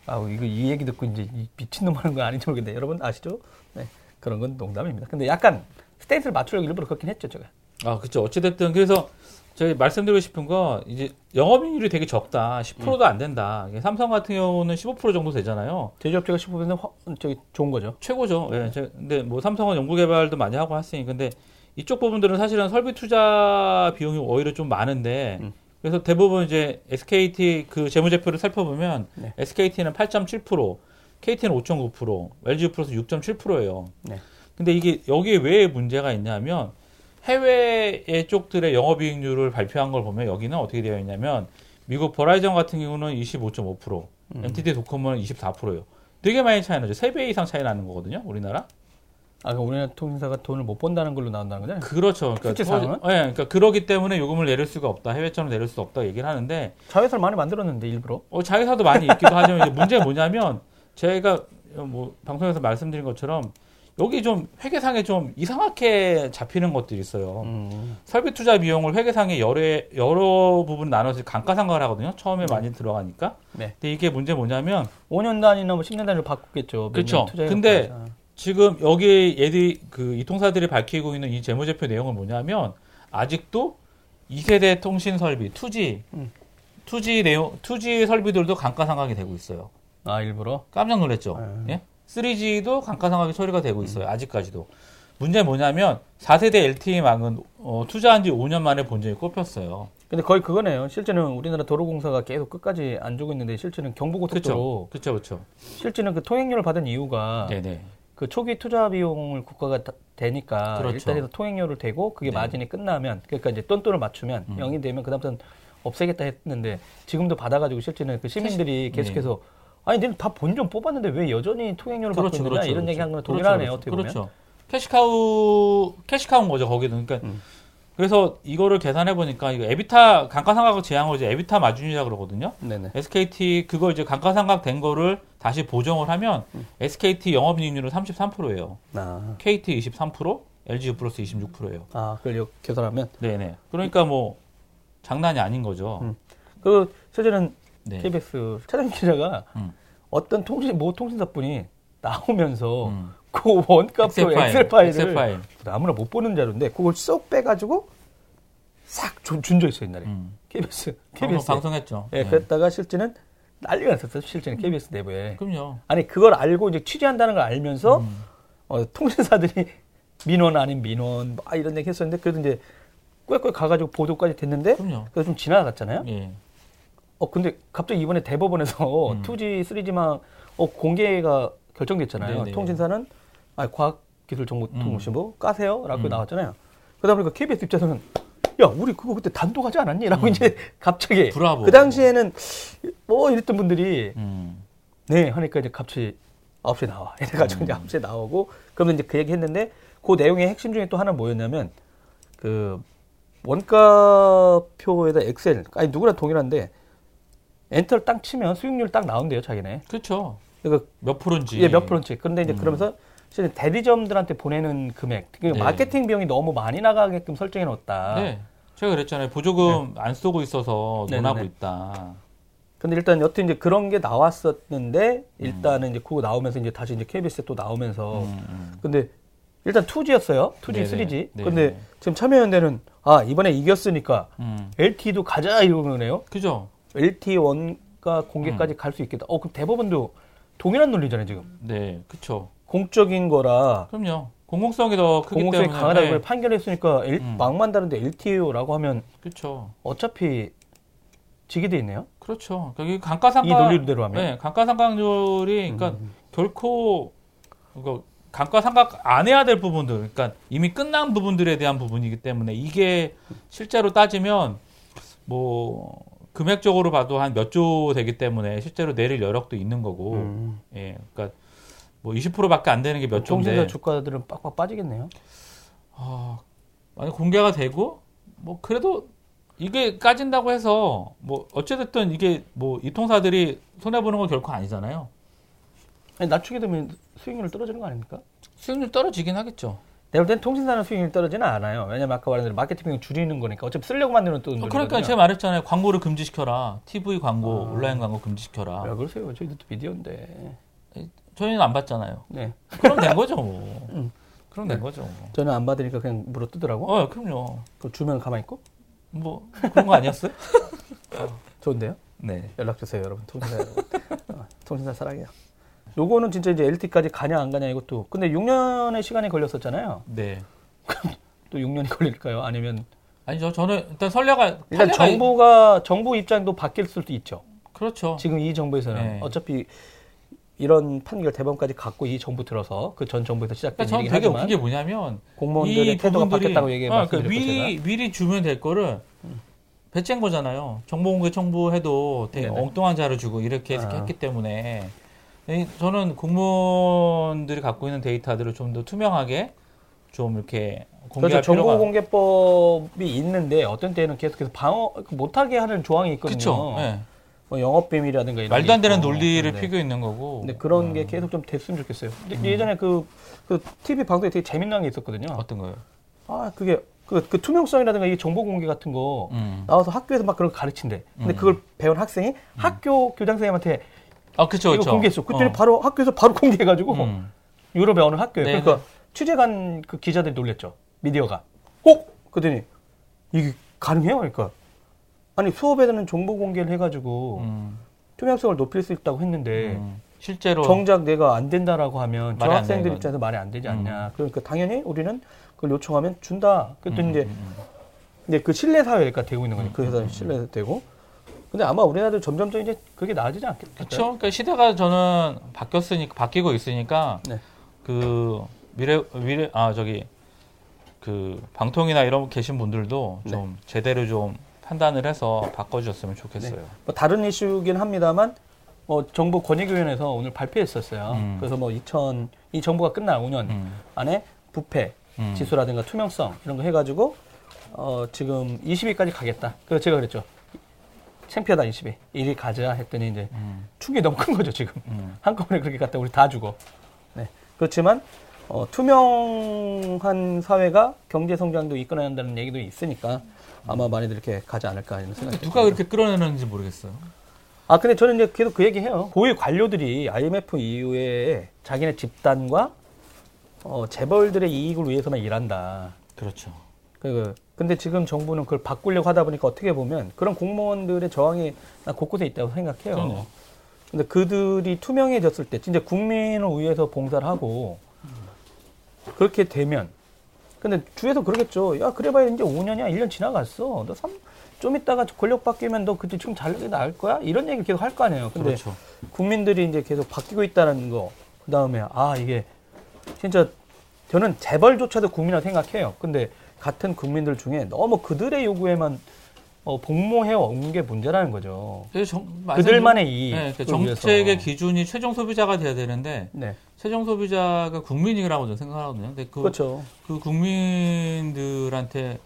[SPEAKER 2] 아, 이거 이 얘기 듣고 이제 미친놈 하는 거 아닌지 모르겠는데 여러분 아시죠? 네. 그런 건 농담입니다. 근데 약간 스탠스를 맞추려고 일부러 그렇긴 했죠, 제가.
[SPEAKER 3] 아, 그렇죠. 어찌됐든 그래서 저희 말씀드리고 싶은 거 이제 영업이익률이 되게 적다. 10%도 음. 안 된다. 삼성 같은 경우는 15% 정도 되잖아요.
[SPEAKER 2] 제조업체가 15%는 화, 저기 좋은 거죠.
[SPEAKER 3] 최고죠. 예. 네. 근데 뭐 삼성은 연구 개발도 많이 하고 했으니 근데 이쪽 부분들은 사실은 설비 투자 비용이 오히려 좀 많은데 음. 그래서 대부분 이제 SKT 그 재무제표를 살펴보면 네. SKT는 8.7%, KT는 5.9%, LG 플러스 6.7%예요. 네. 근데 이게 여기에 왜 문제가 있냐면 해외의 쪽들의 영업이익률을 발표한 걸 보면 여기는 어떻게 되어 있냐면 미국 버라이전 같은 경우는 25.5%, 음. NTT 도코모는 24%예요. 되게 많이 차이 나죠. 3배 이상 차이 나는 거거든요, 우리나라.
[SPEAKER 2] 아, 그러니까 우리나라 통신사가 돈을 못 번다는 걸로 나온다는 거잖아요.
[SPEAKER 3] 그렇죠. 그러니까? 예, 그러니까 그러기 때문에 요금을 내릴 수가 없다. 해외처럼 내릴 수 없다 얘기를 하는데
[SPEAKER 2] 자회사를 많이 만들었는데 일부러.
[SPEAKER 3] 어, 자회사도 많이 있기도 하지만 문제가 뭐냐면 제가 뭐 방송에서 말씀드린 것처럼 여기 좀 회계상에 좀 이상하게 잡히는 것들이 있어요. 음. 설비 투자 비용을 회계상에 여러 여러 부분 나눠서 감가상각을 하거든요. 처음에 네. 많이 들어가니까. 네. 근데 이게 문제 뭐냐면
[SPEAKER 2] 5년 단위나 뭐 10년 단위로 바꾸겠죠.
[SPEAKER 3] 그렇죠. 근데 지금 여기 얘들이 그 이통사들이 밝히고 있는 이 재무제표 내용은 뭐냐면 아직도 2세대 통신 설비, 2G, 음. 2G 내용, 2G 설비들도 감가상각이 되고 있어요.
[SPEAKER 2] 아 일부러?
[SPEAKER 3] 깜짝 놀랐죠. 네. 예? 3G도 감가상각이 처리가 되고 있어요. 아직까지도. 문제는 뭐냐면 4세대 LTE망은 어, 투자한 지 5년 만에 본전이 꼽혔어요.
[SPEAKER 2] 근데 거의 그거네요. 실제는 우리나라 도로공사가 계속 끝까지 안 주고 있는데 실제는 경부고속도로
[SPEAKER 3] 그렇죠. 그렇죠.
[SPEAKER 2] 실제는 그 통행료를 받은 이유가 네네. 그 초기 투자 비용을 국가가 다- 대니까
[SPEAKER 3] 그렇죠.
[SPEAKER 2] 일단 해서 통행료를 대고 그게
[SPEAKER 3] 네.
[SPEAKER 2] 마진이 끝나면 그러니까 이제 똔똔을 맞추면
[SPEAKER 3] 음.
[SPEAKER 2] 0이 되면 그다음부터는 없애겠다 했는데 지금도 받아가지고 실제는 그 시민들이 계속해서 아니 니는 다 본전 뽑았는데 왜 여전히 통행료를 받고 있느냐 이런 얘기한 거는 동일하네요 어떻게 보면
[SPEAKER 3] 그렇죠. cash cow cash cow인 거죠 거기는. 그러니까
[SPEAKER 2] 음.
[SPEAKER 3] 그래서 이거를 계산해 보니까 이거 EBITDA 감가상각 제한으로 이제 EBITDA 마진이라 그러거든요.
[SPEAKER 2] 네네
[SPEAKER 3] SKT 그거 이제 감가상각 된 거를 다시 보정을 하면
[SPEAKER 2] 음.
[SPEAKER 3] SKT 영업이익률은 33%예요.
[SPEAKER 2] 아,
[SPEAKER 3] KT 23%, LG 플러스 26%예요.
[SPEAKER 2] 아 그걸 요- 계산하면
[SPEAKER 3] 네네. 그러니까 뭐 장난이 아닌 거죠.
[SPEAKER 2] 음. 그 실제는
[SPEAKER 3] 네.
[SPEAKER 2] KBS 차장 기자가
[SPEAKER 3] 음.
[SPEAKER 2] 어떤 통신 모 통신사 분이 나오면서
[SPEAKER 3] 음.
[SPEAKER 2] 그 원값표 엑셀 파일을
[SPEAKER 3] 엑셀 파일.
[SPEAKER 2] 아무나 못 보는 자료인데 그걸 쏙 빼가지고 싹 준- 준조 있어 옛날에
[SPEAKER 3] 음.
[SPEAKER 2] KBS
[SPEAKER 3] 방송,
[SPEAKER 2] KBS
[SPEAKER 3] 방송 했죠.
[SPEAKER 2] 예
[SPEAKER 3] 네.
[SPEAKER 2] 그랬다가 실제는 난리가 났었어 실제는 KBS 내부에
[SPEAKER 3] 그럼요.
[SPEAKER 2] 아니 그걸 알고 이제 취재한다는 걸 알면서
[SPEAKER 3] 음.
[SPEAKER 2] 어, 통신사들이 민원 아닌 민원 막 이런 얘기 했었는데 그래도 이제 꿀꿀 가가지고 보도까지 됐는데
[SPEAKER 3] 그럼요.
[SPEAKER 2] 그래서 좀 지나갔잖아요.
[SPEAKER 3] 예.
[SPEAKER 2] 어 근데 갑자기 이번에 대법원에서
[SPEAKER 3] 음. [LAUGHS]
[SPEAKER 2] 2G, 3G망 어, 공개가 결정됐잖아요.
[SPEAKER 3] 네네.
[SPEAKER 2] 통신사는 아, 과학기술정보통신부 까세요라고
[SPEAKER 3] 음.
[SPEAKER 2] 나왔잖아요. 그러다 보니까 KBS 입장에서는 야 우리 그거 그때 단독하지 않았니?라고 이제 [LAUGHS] 갑자기
[SPEAKER 3] 음. 브라보.
[SPEAKER 2] 그 당시에는 뭐 이랬던 분들이
[SPEAKER 3] 음.
[SPEAKER 2] 네 하니까 이제 갑자기 9시에 나와 이래가지고
[SPEAKER 3] 음.
[SPEAKER 2] 이제 9시에 나오고 그러면 이제 그 얘기 했는데 그 내용의 핵심 중에 또 하나 뭐였냐면 그 원가표에다 엑셀 아니 누구나 동일한데 엔터를 딱 치면 수익률 딱 나온대요 자기네
[SPEAKER 3] 그렇죠.
[SPEAKER 2] 그러니까
[SPEAKER 3] 몇 프로인지.
[SPEAKER 2] 이게 몇 프로인지 그런데 이제
[SPEAKER 3] 음.
[SPEAKER 2] 그러면서 실제 대리점들한테 보내는 금액 그
[SPEAKER 3] 네.
[SPEAKER 2] 마케팅 비용이 너무 많이 나가게끔 설정해 놓았다
[SPEAKER 3] 네. 제가 그랬잖아요. 보조금 안 쓰고 있어서
[SPEAKER 2] 네네네.
[SPEAKER 3] 논하고 있다.
[SPEAKER 2] 근데 일단 여튼 이제 그런 게 나왔었는데 일단은 이제 그거 나오면서 이제 다시 이제 KBS에 또 나오면서
[SPEAKER 3] 음, 음.
[SPEAKER 2] 근데 일단 2G였어요. 2G,
[SPEAKER 3] 네네.
[SPEAKER 2] 3G.
[SPEAKER 3] 네.
[SPEAKER 2] 근데 지금 참여연대는 아 이번에 이겼으니까
[SPEAKER 3] 음.
[SPEAKER 2] LTE도 가자 이러네요.
[SPEAKER 3] 그죠?
[SPEAKER 2] LTE 원가
[SPEAKER 3] 음.
[SPEAKER 2] 공개까지 갈수 있겠다. 어 그럼 대법원도 동일한 논리잖아요 지금.
[SPEAKER 3] 네, 그쵸.
[SPEAKER 2] 공적인 거라
[SPEAKER 3] 그럼요. 공공성이 더 크기
[SPEAKER 2] 공공성이
[SPEAKER 3] 때문에.
[SPEAKER 2] 강하다고
[SPEAKER 3] 네.
[SPEAKER 2] 판결했으니까 L-
[SPEAKER 3] 음.
[SPEAKER 2] 망만 다른데 LTE라고 하면
[SPEAKER 3] 그쵸.
[SPEAKER 2] 어차피 지게 돼 있네요.
[SPEAKER 3] 그렇죠. 그러니까 이 감가상각
[SPEAKER 2] 이 논리대로 하면.
[SPEAKER 3] 네, 감가상각률이 그러니까
[SPEAKER 2] 음.
[SPEAKER 3] 결코 이거 감가상각 안 해야 될 부분들, 그러니까 이미 끝난 부분들에 대한 부분이기 때문에 이게 실제로 따지면 뭐 금액적으로 봐도 한 몇 조 되기 때문에 실제로 내릴 여력도 있는 거고,
[SPEAKER 2] 음.
[SPEAKER 3] 예, 그러니까 뭐 20%밖에 안 되는 게몇
[SPEAKER 2] 통신사
[SPEAKER 3] 조인데,
[SPEAKER 2] 주가들은 빡빡 빠지겠네요.
[SPEAKER 3] 아, 만약 공개가 되고 뭐 그래도 이게 까진다고 해서 뭐 어찌됐든 이게 뭐 이 통사들이 손해 보는 건 결코 아니잖아요.
[SPEAKER 2] 아니, 낮추게 되면 수익률 떨어지는 거 아닙니까?
[SPEAKER 3] 수익률 떨어지긴 하겠죠.
[SPEAKER 2] 내가 볼 땐 통신사는 수익률이 떨어지는 않아요. 왜냐면 아까 말한 대로 마케팅 비용 줄이는 거니까 어차피 쓰려고 만드는 돈
[SPEAKER 3] 그러니까 제가 말했잖아요. 광고를 금지시켜라. TV 광고, 온라인 광고 금지시켜라.
[SPEAKER 2] 왜 그러세요? 저희도 또 미디어인데.
[SPEAKER 3] 저희는 안 받잖아요.
[SPEAKER 2] 네.
[SPEAKER 3] 그럼 된 거죠, 뭐. [LAUGHS]
[SPEAKER 2] 음.
[SPEAKER 3] 그럼 된 거죠. 뭐.
[SPEAKER 2] 저는 안 받으니까 그냥 물어 뜯더라고.
[SPEAKER 3] 어, 그럼요.
[SPEAKER 2] 그 주면 가만히 있고.
[SPEAKER 3] 뭐 그런 거 아니었어요? [LAUGHS]
[SPEAKER 2] 좋은데요?
[SPEAKER 3] 네.
[SPEAKER 2] 연락 주세요, 여러분. 통신사 여러분. 어, 통신사 사랑해요. 요거는 진짜 이제 LT까지 가냐 안 가냐 이것도. 근데 6년의 시간이 걸렸었잖아요.
[SPEAKER 3] 네. [LAUGHS]
[SPEAKER 2] 또 6년이 걸릴까요? 아니면
[SPEAKER 3] 아니죠. 저는 일단 선례가
[SPEAKER 2] 일단 정부가 정부 입장도 바뀔 수도 있죠.
[SPEAKER 3] 그렇죠.
[SPEAKER 2] 지금 이 정부에서는
[SPEAKER 3] 네.
[SPEAKER 2] 어차피 이런 판결 대법원까지 갖고 이 정부 들어서 그 전 정부에서 시작된
[SPEAKER 3] 그러니까 저는 되게 웃긴 게 뭐냐면
[SPEAKER 2] 공무원들의
[SPEAKER 3] 이
[SPEAKER 2] 태도가 바뀌었다고 얘기해
[SPEAKER 3] 어, 그러니까 미리 미리 주면 될 거를 배째인 거잖아요. 정보공개 청구해도 되게. 엉뚱한 자료 주고 이렇게 해서
[SPEAKER 2] 아.
[SPEAKER 3] 했기 때문에 이- 저는 공무원들이 갖고 있는 데이터들을 좀 더 투명하게 좀 이렇게 공개할
[SPEAKER 2] 그렇죠.
[SPEAKER 3] 필요가
[SPEAKER 2] 정보 공개법이 있는데 어떤 때는 계속해서 방어 못하게 하는 조항이 있거든요.
[SPEAKER 3] 그렇죠. 네.
[SPEAKER 2] 뭐 영업 비밀이라든가 이런
[SPEAKER 3] 말도 게안 되는. 논리를
[SPEAKER 2] 네.
[SPEAKER 3] 피고 있는 거고.
[SPEAKER 2] 근데 그런
[SPEAKER 3] 음.
[SPEAKER 2] 게 계속 좀 됐으면 좋겠어요. 근데 예전에 그, 그 TV 방송에 되게 재밌는 게 있었거든요.
[SPEAKER 3] 어떤 거요?
[SPEAKER 2] 아, 그게 그, 그 투명성이라든가 이 정보 공개 같은 거
[SPEAKER 3] 음.
[SPEAKER 2] 나와서 학교에서 막 그런 거 가르친대. 근데
[SPEAKER 3] 음.
[SPEAKER 2] 그걸 배운 학생이 학교 교장 선생님한테
[SPEAKER 3] 아, 그렇죠.
[SPEAKER 2] 이거 공개했어. 그때는 바로 학교에서 바로 [LAUGHS] 공개해가지고
[SPEAKER 3] 음.
[SPEAKER 2] 유럽의 어느 학교에
[SPEAKER 3] 네,
[SPEAKER 2] 그러니까 취재 간 그 기자들이 놀랬죠. 미디어가. 어? 그랬더니 이게 가능해요? 그러니까 아니 수업에는 정보 공개를 해가지고
[SPEAKER 3] 음.
[SPEAKER 2] 투명성을 높일 수 있다고 했는데
[SPEAKER 3] 음. 실제로
[SPEAKER 2] 정작 내가 안 된다라고 하면 저 학생들 입장에서 말이 안 되지 않냐. 그러니까 당연히 우리는 그걸 요청하면 준다. 그랬더니
[SPEAKER 3] 음,
[SPEAKER 2] 이제,
[SPEAKER 3] 음, 음.
[SPEAKER 2] 이제 그 신뢰 사회가 되고 있는 거니. 그 회사는 신뢰 되고. 근데 아마 우리나라도 점점점 이제 그게 나아지지 않겠죠.
[SPEAKER 3] 그렇죠. 그러니까 시대가 저는 바뀌었으니까 바뀌고 있으니까
[SPEAKER 2] 네.
[SPEAKER 3] 그 미래 미래 아 저기 그 방통이나 이런 계신 분들도
[SPEAKER 2] 네.
[SPEAKER 3] 좀 제대로 좀 판단을 해서 바꿔주셨으면 좋겠어요.
[SPEAKER 2] 뭐 다른 이슈긴 합니다만 뭐 정부 권익위원회에서 오늘 발표했었어요.
[SPEAKER 3] 음.
[SPEAKER 2] 그래서 뭐 2000, 이 정부가 끝날 5년
[SPEAKER 3] 음.
[SPEAKER 2] 안에 부패
[SPEAKER 3] 음.
[SPEAKER 2] 지수라든가 투명성 이런 거 해가지고 어, 지금 20위까지 가겠다. 그래서 제가 그랬죠. 창피하다 20위. 1위 가자 했더니 이제
[SPEAKER 3] 음.
[SPEAKER 2] 충격이 너무 큰 거죠 지금.
[SPEAKER 3] 음. [LAUGHS]
[SPEAKER 2] 한꺼번에 그렇게 갔다 우리 다 죽어. 네. 그렇지만 어, 투명한 사회가 경제 성장도 이끌어야 한다는 얘기도 있으니까 아마 많이들 이렇게 가지 않을까 이런 생각이
[SPEAKER 3] 누가
[SPEAKER 2] 듭니다.
[SPEAKER 3] 그렇게 끌어내는지 모르겠어요.
[SPEAKER 2] 아 근데 저는 이제 계속 그 얘기 해요. 고위 관료들이 IMF 이후에 자기네 집단과 어, 재벌들의 이익을 위해서만 일한다.
[SPEAKER 3] 그렇죠.
[SPEAKER 2] 그 근데 지금 정부는 그걸 바꾸려고 하다 보니까 어떻게 보면 그런 공무원들의 저항이 난 곳곳에 있다고 생각해요.
[SPEAKER 3] 그럼요.
[SPEAKER 2] 근데 그들이 투명해졌을 때 진짜 국민을 위해서 봉사를 하고 그렇게 되면 근데 주에서 그러겠죠. 야 그래봐야 이제 5년이야 1년 지나갔어. 너 삼, 좀 있다가 권력 바뀌면 너 그때 지금 잘 나을 거야? 이런 얘기를 계속 할 거 아니에요. 근데
[SPEAKER 3] 그렇죠.
[SPEAKER 2] 국민들이 이제 계속 바뀌고 있다는 거. 그 다음에 아 이게 진짜 저는 재벌조차도 국민이라고 생각해요. 근데 같은 국민들 중에 너무 그들의 요구에만 어, 복무해 온 게 문제라는 거죠.
[SPEAKER 3] 그래서 정,
[SPEAKER 2] 그들만의 이익.
[SPEAKER 3] 네, 그러니까 정책의 기준이 최종 소비자가 돼야 되는데
[SPEAKER 2] 네,
[SPEAKER 3] 최종 소비자가 국민이라고 저는 생각하거든요. 근데 그,
[SPEAKER 2] 그렇죠.
[SPEAKER 3] 그 국민들한테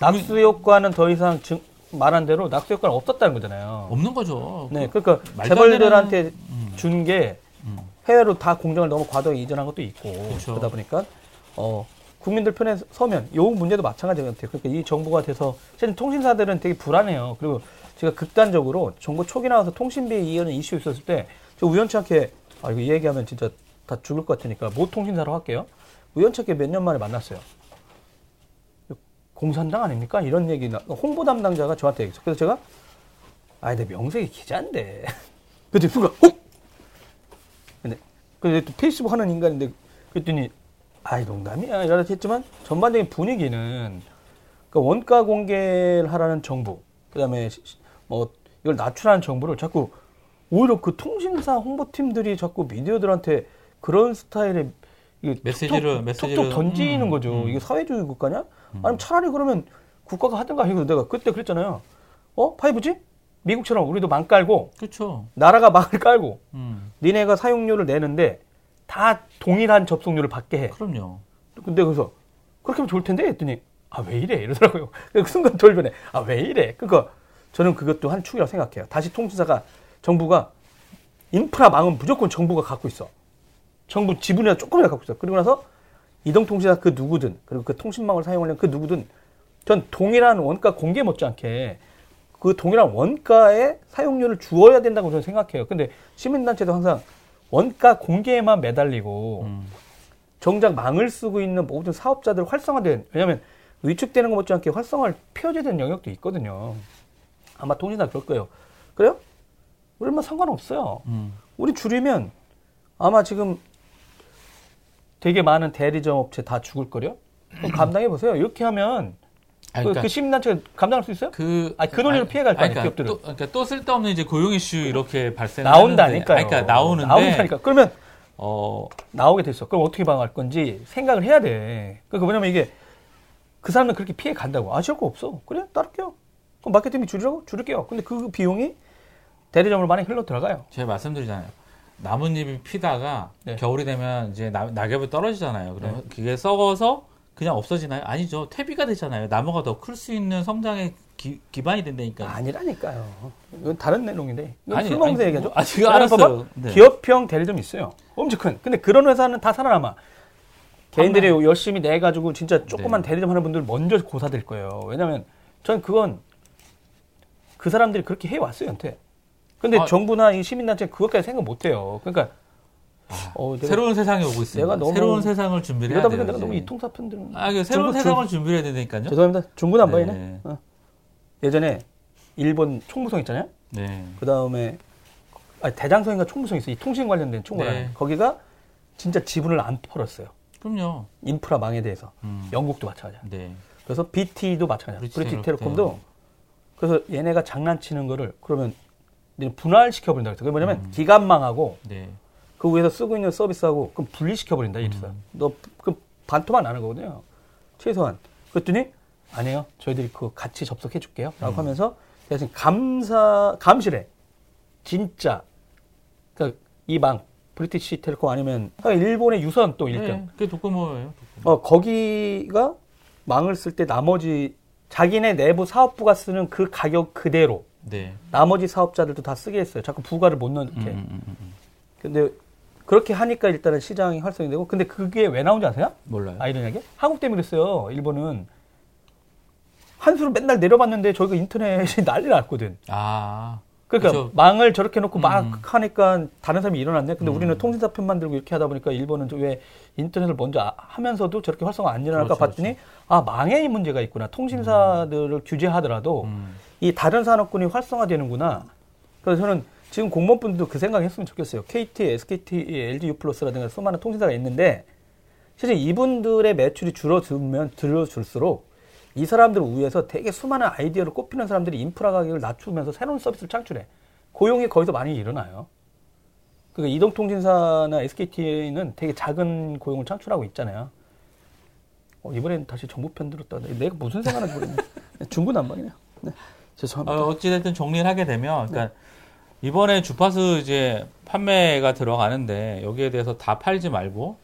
[SPEAKER 2] 낙수 효과는 더 이상 증, 말한 대로 낙수 효과는 없었다는 거잖아요.
[SPEAKER 3] 없는 거죠.
[SPEAKER 2] 네, 그러니까
[SPEAKER 3] 말도 안
[SPEAKER 2] 재벌들한테
[SPEAKER 3] 되는- 음,
[SPEAKER 2] 준게
[SPEAKER 3] 음.
[SPEAKER 2] 해외로 다 공장을 너무 과도하게 이전한 것도 있고
[SPEAKER 3] 그렇죠.
[SPEAKER 2] 그러다 보니까 어 국민들 편에 서면 요 문제도 마찬가지 같아요. 그러니까 이 정부가 돼서 사실 통신사들은 되게 불안해요. 그리고 제가 극단적으로 정부 초기 나와서 통신비 이하는 이슈 있었을 때 저 우연치 않게 아 이거 이 얘기하면 진짜 다 죽을 것 같으니까 모 통신사로 할게요. 우연치 않게 몇 년 만에 만났어요. 공산당 아닙니까? 이런 얘기 나 홍보 담당자가 저한테 얘기했어요. 그래서 제가 아니 내 명색이 기자인데. [LAUGHS] 근데 누가 어? 근데 또 페이스북 하는 인간인데 그랬더니 아이 농담이야 이러다 했지만 전반적인 분위기는 그 원가 공개를 하라는 정부 그다음에 뭐 이걸 낮추라는 정부를 자꾸 오히려 그 통신사 홍보팀들이 자꾸 미디어들한테 그런 스타일의
[SPEAKER 3] 메시지를-
[SPEAKER 2] 톡톡,
[SPEAKER 3] 메시지를-
[SPEAKER 2] 톡톡 던지는
[SPEAKER 3] 음,
[SPEAKER 2] 거죠.
[SPEAKER 3] 음.
[SPEAKER 2] 이게 사회주의 국가냐? 아니면 차라리 그러면 국가가 하든가 이거 내가 그때 그랬잖아요. 어? 5G? 미국처럼 우리도 망 깔고
[SPEAKER 3] 그렇죠.
[SPEAKER 2] 나라가 망을 깔고
[SPEAKER 3] 음,
[SPEAKER 2] 니네가 사용료를 내는데 다 동일한 접속료를 받게 해.
[SPEAKER 3] 그럼요.
[SPEAKER 2] 근데 그래서 그렇게 하면 좋을 텐데 했더니 아 왜 이래 이러더라고요. [LAUGHS] 그 순간 돌변해. 아 왜 이래. 그러니까 저는 그것도 한 축이라고 생각해요. 다시 통신사가 정부가 인프라 망은 무조건 정부가 갖고 있어. 정부 지분이나 조금이라도 갖고 있어. 그리고 나서 이동통신사 그 누구든 그리고 그 통신망을 사용하려는 그 누구든 전 동일한 원가 공개 못지않게 그 동일한 원가의 사용료를 주어야 된다고 저는 생각해요. 근데 시민단체도 항상 원가 공개에만 매달리고
[SPEAKER 3] 음,
[SPEAKER 2] 정작 망을 쓰고 있는 모든 사업자들 활성화된 왜냐하면 위축되는 것 못지않게 활성화를 되는 영역도 있거든요. 아마 통신사 그럴 거예요. 그래요? 우리 뭐 상관없어요.
[SPEAKER 3] 음.
[SPEAKER 2] 우리 줄이면 아마 지금 되게 많은 대리점 업체 다 죽을 거요. 감당해 보세요. 이렇게 하면 그,
[SPEAKER 3] 그러니까
[SPEAKER 2] 그 시민단체가 감당할 수 있어요?
[SPEAKER 3] 그,
[SPEAKER 2] 아니, 그 논리로 피해갈 거 아니에요,
[SPEAKER 3] 그러니까
[SPEAKER 2] 기업들은.
[SPEAKER 3] 또, 그러니까 또 쓸데없는 이제 고용 이슈 이렇게 발생
[SPEAKER 2] 나온다니까요.
[SPEAKER 3] 그러니까 나오는데
[SPEAKER 2] 나온다니까. 그러면
[SPEAKER 3] 어
[SPEAKER 2] 나오게 됐어. 그럼 어떻게 방어할 건지 생각을 해야 돼. 그러니까 뭐냐면 이게 그 사람은 그렇게 피해 간다고. 아쉬울 거 없어. 그래? 따를게요. 그럼 마케팅비 줄이라고? 줄일게요. 근데 그 비용이 대리점으로 많이 흘러 들어가요.
[SPEAKER 3] 제가 말씀드리잖아요. 나뭇잎이 피다가
[SPEAKER 2] 네.
[SPEAKER 3] 겨울이 되면 이제 나, 낙엽이 떨어지잖아요. 그러면 그게 썩어서 그냥 없어지나요? 아니죠. 퇴비가 되잖아요. 나무가 더 클 수 있는 성장의 기, 기반이 된다니까요.
[SPEAKER 2] 아니라니까요. 이건 다른 내용인데.
[SPEAKER 3] 아니,
[SPEAKER 2] 술 먹는
[SPEAKER 3] 아니,
[SPEAKER 2] 얘기죠.
[SPEAKER 3] 뭐, 아, 지금 알았어요. 네.
[SPEAKER 2] 기업형 대리 점 있어요. 엄청 큰. 근데 그런 회사는 다 살아남아. 개인들이 열심히 내 가지고 진짜 조그만
[SPEAKER 3] 네.
[SPEAKER 2] 대리점 하는 분들 먼저 고사될 거예요. 왜냐면 전 그건 그 사람들이 그렇게 해 왔어요, 한테. 근데
[SPEAKER 3] 아.
[SPEAKER 2] 정부나 이 시민단체 그것까지 생각 못 해요. 그러니까, 어,
[SPEAKER 3] 새로운 세상이 오고 있습니다.
[SPEAKER 2] 내가 너무-
[SPEAKER 3] 새로운 세상을 준비를 해야
[SPEAKER 2] 이러다
[SPEAKER 3] 돼요.
[SPEAKER 2] 보니까 내가. 너무 이통사편 들
[SPEAKER 3] 아, 그 새로운
[SPEAKER 2] 중국,
[SPEAKER 3] 세상을 준비를 해야 되니까요.
[SPEAKER 2] 죄송합니다. 안
[SPEAKER 3] 네.
[SPEAKER 2] 보이네. 어. 예전에 일본 총무성 있잖아요.
[SPEAKER 3] 네.
[SPEAKER 2] 그 다음에 대장성인가 총무성 있어. 이 통신 관련된 총무랑
[SPEAKER 3] 네.
[SPEAKER 2] 거기가 진짜 지분을 안 털었어요.
[SPEAKER 3] 그럼요.
[SPEAKER 2] 인프라 망에 대해서.
[SPEAKER 3] 음.
[SPEAKER 2] 영국도 마찬가지야.
[SPEAKER 3] 네.
[SPEAKER 2] 그래서 BT도 마찬가지야.
[SPEAKER 3] 텔레콤.
[SPEAKER 2] 텔레콤도 그래서 얘네가 장난치는 거를 그러면 분할시켜 버린다 그랬어. 그게 뭐냐면
[SPEAKER 3] 음.
[SPEAKER 2] 기간망하고
[SPEAKER 3] 네.
[SPEAKER 2] 그 위에서 쓰고 있는 서비스하고 그럼 분리시켜 버린다 이랬어요.
[SPEAKER 3] 음.
[SPEAKER 2] 너그 반토막 나는 거거든요. 최소한. 그랬더니 아니에요. 저희들이 그 같이 접속해 줄게요.라고
[SPEAKER 3] 음.
[SPEAKER 2] 하면서 대신 감사 감실에 진짜 그러니까 이망 브리티시 텔레콤 아니면 일본의 유선 또 1등.
[SPEAKER 3] 네, 그게 도코모예요.
[SPEAKER 2] 어, 거기가 망을 쓸 때 나머지 자기네 내부 사업부가 쓰는 그 가격 그대로
[SPEAKER 3] 네.
[SPEAKER 2] 나머지 사업자들도 다 쓰게 했어요. 자꾸 부가를 못 넣게.
[SPEAKER 3] 음, 음, 음, 음.
[SPEAKER 2] 근데 그렇게 하니까 일단은 시장이 활성이 되고 근데 그게 왜 나온지 아세요?
[SPEAKER 3] 몰라요.
[SPEAKER 2] 아이러니하게? 한국 때문에 그랬어요. 일본은 한수를 맨날 내려봤는데 저희가 인터넷이 [LAUGHS] 난리 났거든.
[SPEAKER 3] 아,
[SPEAKER 2] 그러니까
[SPEAKER 3] 그쵸.
[SPEAKER 2] 망을 저렇게 놓고 막
[SPEAKER 3] 음.
[SPEAKER 2] 하니까 다른 사람이 일어났네. 근데
[SPEAKER 3] 음.
[SPEAKER 2] 우리는 통신사 편 만들고 이렇게 하다 보니까 일본은 좀왜 인터넷을 먼저 아- 하면서도 저렇게 활성화 안 일어날까
[SPEAKER 3] 그렇죠,
[SPEAKER 2] 봤더니 아 망에 문제가 있구나. 통신사들을 규제하더라도
[SPEAKER 3] 음.
[SPEAKER 2] 이 다른 산업군이 활성화되는구나. 그래서 저는 지금 공무원분들도 그 생각했으면 좋겠어요. KT, SKT, LG U+라든가 수많은 통신사가 있는데 실제 이분들의 매출이 줄어들면 줄어들수록 이 사람들을 위해서 되게 수많은 아이디어를 꼽히는 사람들이 인프라 가격을 낮추면서 새로운 서비스를 창출해. 고용이 거기서 많이 일어나요. 그러니까 이동통신사나 SKT는 되게 작은 고용을 창출하고 있잖아요. 어, 이번엔 다시 정부 편 들었다. 내가 무슨 생각하는지 모르겠네. 중구난방이네요. 네. 죄송합니다.
[SPEAKER 3] 어, 어찌됐든 정리를 하게 되면, 그러니까 이번에 주파수 이제 판매가 들어가는데 여기에 대해서 다 팔지 말고